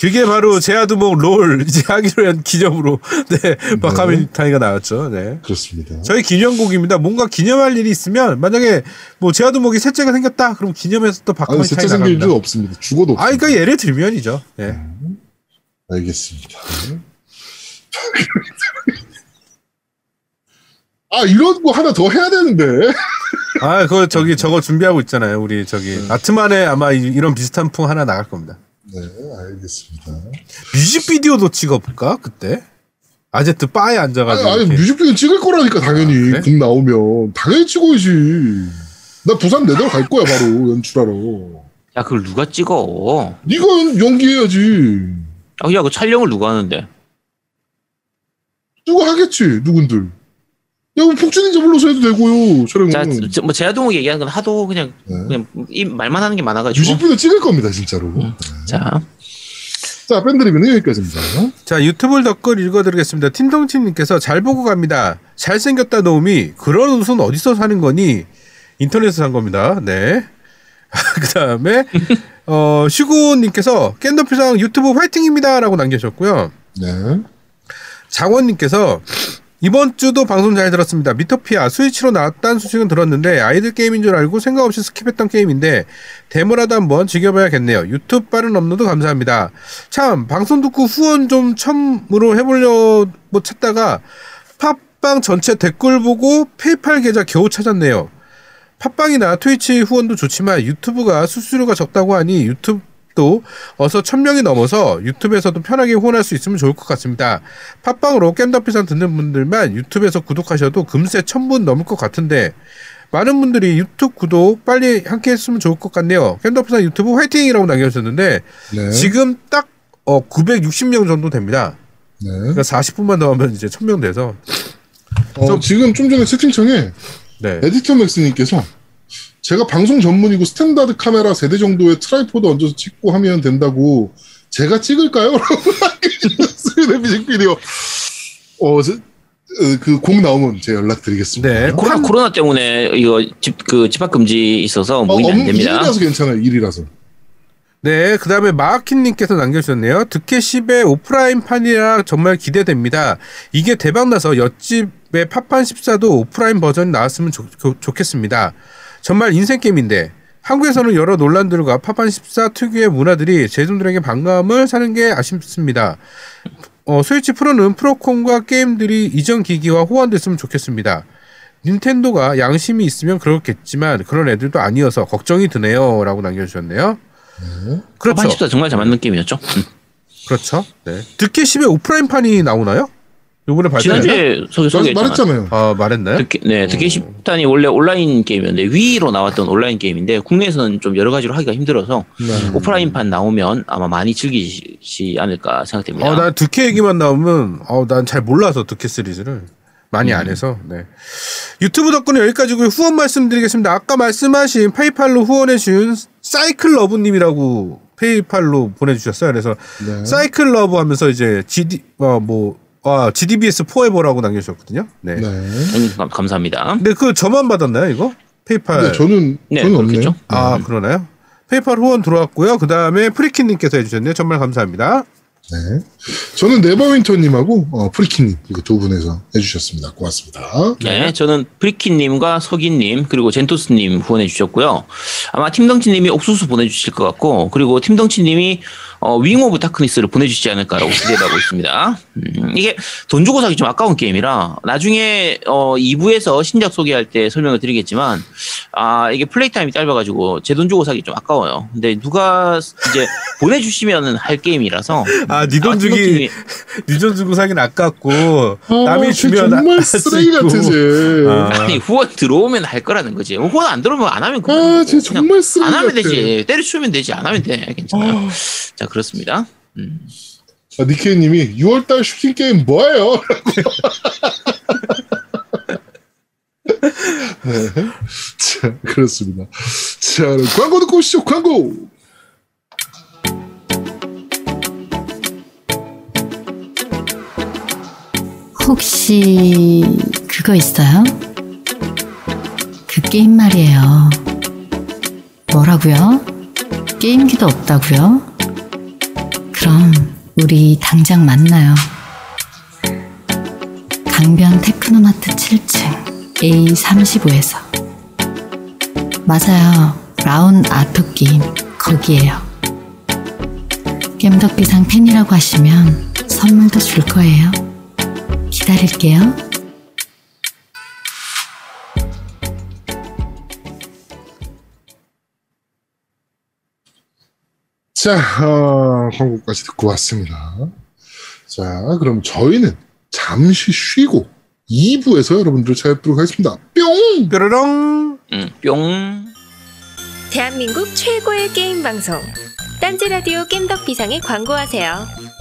그게 바로 제아두목 롤 이제 하기로 한 기념으로 [laughs] 네 바카미타이가 나왔죠. 네. 그렇습니다. 저희 기념곡입니다. 뭔가 기념할 일이 있으면 만약에 뭐 제아두목이 셋째가 생겼다 그럼 기념해서 또 아니, 바카미타이 셋째 생길 나갑니다. 일도 없습니다. 죽어도 아, 없습니다. 그러니까 예를 들면이죠. 네. 알겠습니다. 아, 이런 거 하나 더 해야 되는데. 아, 그거 저기 저거 준비하고 있잖아요. 우리 저기 아트만에 아마 이- 이런 비슷한 풍 하나 나갈 겁니다. 네, 알겠습니다. 뮤직비디오도 찍어볼까 그때? 아제트 바에 아니, 앉아가지고 아니 이렇게. 뮤직비디오 찍을 거라니까, 당연히. 그래? 곡 나오면. 당연히 찍어야지. 나 부산 내달 갈 거야, 바로. 연출하러. 야, 그걸 누가 찍어? 네가 연- 연기해야지. 아, 야, 그 촬영을 누가 하는데? 누가 하겠지, 누군들. 야, 뭐 폭진인자 불러서 해도 되고요, 촬영은. 자, 저- 뭐 제아동욱 얘기하는 건 하도 그냥 네. 그냥 이 말만 하는 게 많아가지고. 뮤직비디오 찍을 겁니다, 진짜로. 자, 자, 밴드 리뷰는 여기까지입니다. 자 유튜브 댓글 읽어드리겠습니다. 팀동치님께서 잘 보고 갑니다. 잘생겼다 노움이 그런 옷은 어디서 사는 거니? 인터넷에서 산 겁니다. 네. [laughs] 그 다음에 어, 슈고님께서 겜덕비상 유튜브 화이팅입니다 라고 남겨주셨고요. 네. 장원님께서 이번 주도 방송 잘 들었습니다. 미토피아 스위치로 나왔다는 소식은 들었는데 아이들 게임인 줄 알고 생각 없이 스킵했던 게임인데 데모라도 한번 즐겨봐야겠네요. 유튜브 빠른 업로드 감사합니다. 참 방송 듣고 후원 좀 처음으로 해보려 뭐 찾다가 팟빵 전체 댓글 보고 페이팔 계좌 겨우 찾았네요. 팟빵이나 트위치 후원도 좋지만 유튜브가 수수료가 적다고 하니 유튜브 도 어서 천명이 넘어서 유튜브에서도 편하게 후원할 수 있으면 좋을 것 같습니다. 팟빵으로 겜덕비상 듣는 분들만 유튜브에서 구독하셔도 금세 천분 넘을 것 같은데 많은 분들이 유튜브 구독 빨리 함께 했으면 좋을 것 같네요. 겜덕비상 유튜브 화이팅이라고 남겨주셨는데 네. 지금 딱 어, 960명 정도 됩니다. 네. 그러니까 40분만 더 하면 이제 1000명 돼서 어, 지금 좀 전에 채팅창에 네. 에디터 맥스님께서 제가 방송 전문이고 스탠다드 카메라 세대 정도의 tripod 얹어서 찍고 하면 된다고 제가 찍을까요? [laughs] 라고. 뮤직비디오. 어, 그곡 나오면 제가 연락드리겠습니다. 네. 코로나, 코로나 때문에 이거 집, 그 집합 금지 있어서 어, 모임이 안 음, 됩니다. 일이라서 괜찮아요. 일이라서. 네, 그 다음에 마키님께서 남겨주셨네요. 득캐10의 오프라인판이라 정말 기대됩니다. 이게 대박나서 옆집의 팝판 14도 오프라인 버전이 나왔으면 좋, 겠습니다 정말 인생 게임인데 한국에서는 여러 논란들과 팝판 14 특유의 문화들이 제품들에게 반감을 사는 게 아쉽습니다. 어, 스위치 프로는 프로콘과 게임들이 이전 기기와 호환됐으면 좋겠습니다. 닌텐도가 양심이 있으면 그렇겠지만 그런 애들도 아니어서 걱정이 드네요. 라고 남겨주셨네요. 그렇죠. 판14 정말 잘 만든 게임이었죠. 음. 그렇죠. 네. 득캐 10의 오프라인판이 나오나요? 요번에 발표했나? 지난주에 소개. 말했잖아요. 아, 말했나요? 특히, 네, 10단이 원래 온라인 게임이었는데 위로 나왔던 온라인 게임인데 국내에서는 좀 여러 가지로 하기가 힘들어서 네. 오프라인판 나오면 아마 많이 즐기시 않을까 생각됩니다. 어, 난 득캐 얘기만 나오면, 어, 난 잘 몰라서 득캐 시리즈를. 많이 안 해서, 네. 유튜브 덕분에 여기까지고요. 후원 말씀드리겠습니다. 아까 말씀하신 페이팔로 후원해 준 사이클 러브님이라고 페이팔로 보내주셨어요. 그래서 네. 사이클 러브 하면서 이제 GD, 어, 뭐, 아, GDBS forever라고 남겨주셨거든요. 네. 네. 음, 감- 감사합니다. 근데 그 저만 받았나요, 이거? 페이팔. 저는, 네, 저는 없네요. 그렇겠죠. 아, 그러나요? 페이팔 후원 들어왔고요. 그 다음에 프리키님께서 해주셨네요. 정말 감사합니다. 네. 저는 네버윈터님하고 어, 프리키님 이거 두 분에서 해주셨습니다. 고맙습니다. 네, 저는 브리키님과 석인님 그리고 젠토스님 후원해 주셨고요. 아마 팀덩치님이 옥수수 보내주실 것 같고 그리고 팀덩치님이 어, Wing of Darkness를 보내주시지 않을까라고 기대하고 있습니다. 음, 이게 돈 주고 사기 좀 아까운 게임이라 나중에 어, 2부에서 신작 소개할 때 설명을 드리겠지만 아 이게 플레이 타임이 짧아가지고 제 돈 주고 사기 좀 아까워요. 근데 누가 이제 보내주시면은 할 게임이라서 [laughs] 아, 니돈 아, 주기, [laughs] 니돈 주고 사긴 아깝고, 아, 남이 쟤 주면 정말 쓰레기 쟤. 아. 아니 후원 들어오면 할 거라는 거지. 후원 안 들어오면 안 하면 그만. 아, 쟤 정말 쓰레기 안 하면 같아. 되지. 때려치우면 되지. 안 하면 돼. 괜찮아요. 자 그렇습니다. 음. 아, 니케이님이 6월달 슈팅 게임 뭐예요? [laughs] 네. 자, 그렇습니다. 자, 광고 듣고 오시죠, 광고! 혹시 그거 있어요? 그 게임 말이에요. 뭐라고요? 게임기도 없다고요? 그럼 우리 당장 만나요. 강변 테크노마트 7층 A35에서. 맞아요. 라운 아토 게임 거기에요. 겜덕비상 팬이라고 하시면 선물도 줄 거예요. 기다릴게요. 자, 어, 광고까지 듣고 왔습니다. 자, 그럼 저희는 잠시 쉬고 2부에서 여러분들을 찾아뵙도록 하겠습니다. 뿅! 뾰로롱. 응, 뿅. 대한민국 최고의 게임 방송 딴지 라디오 겜덕 비상에 광고하세요.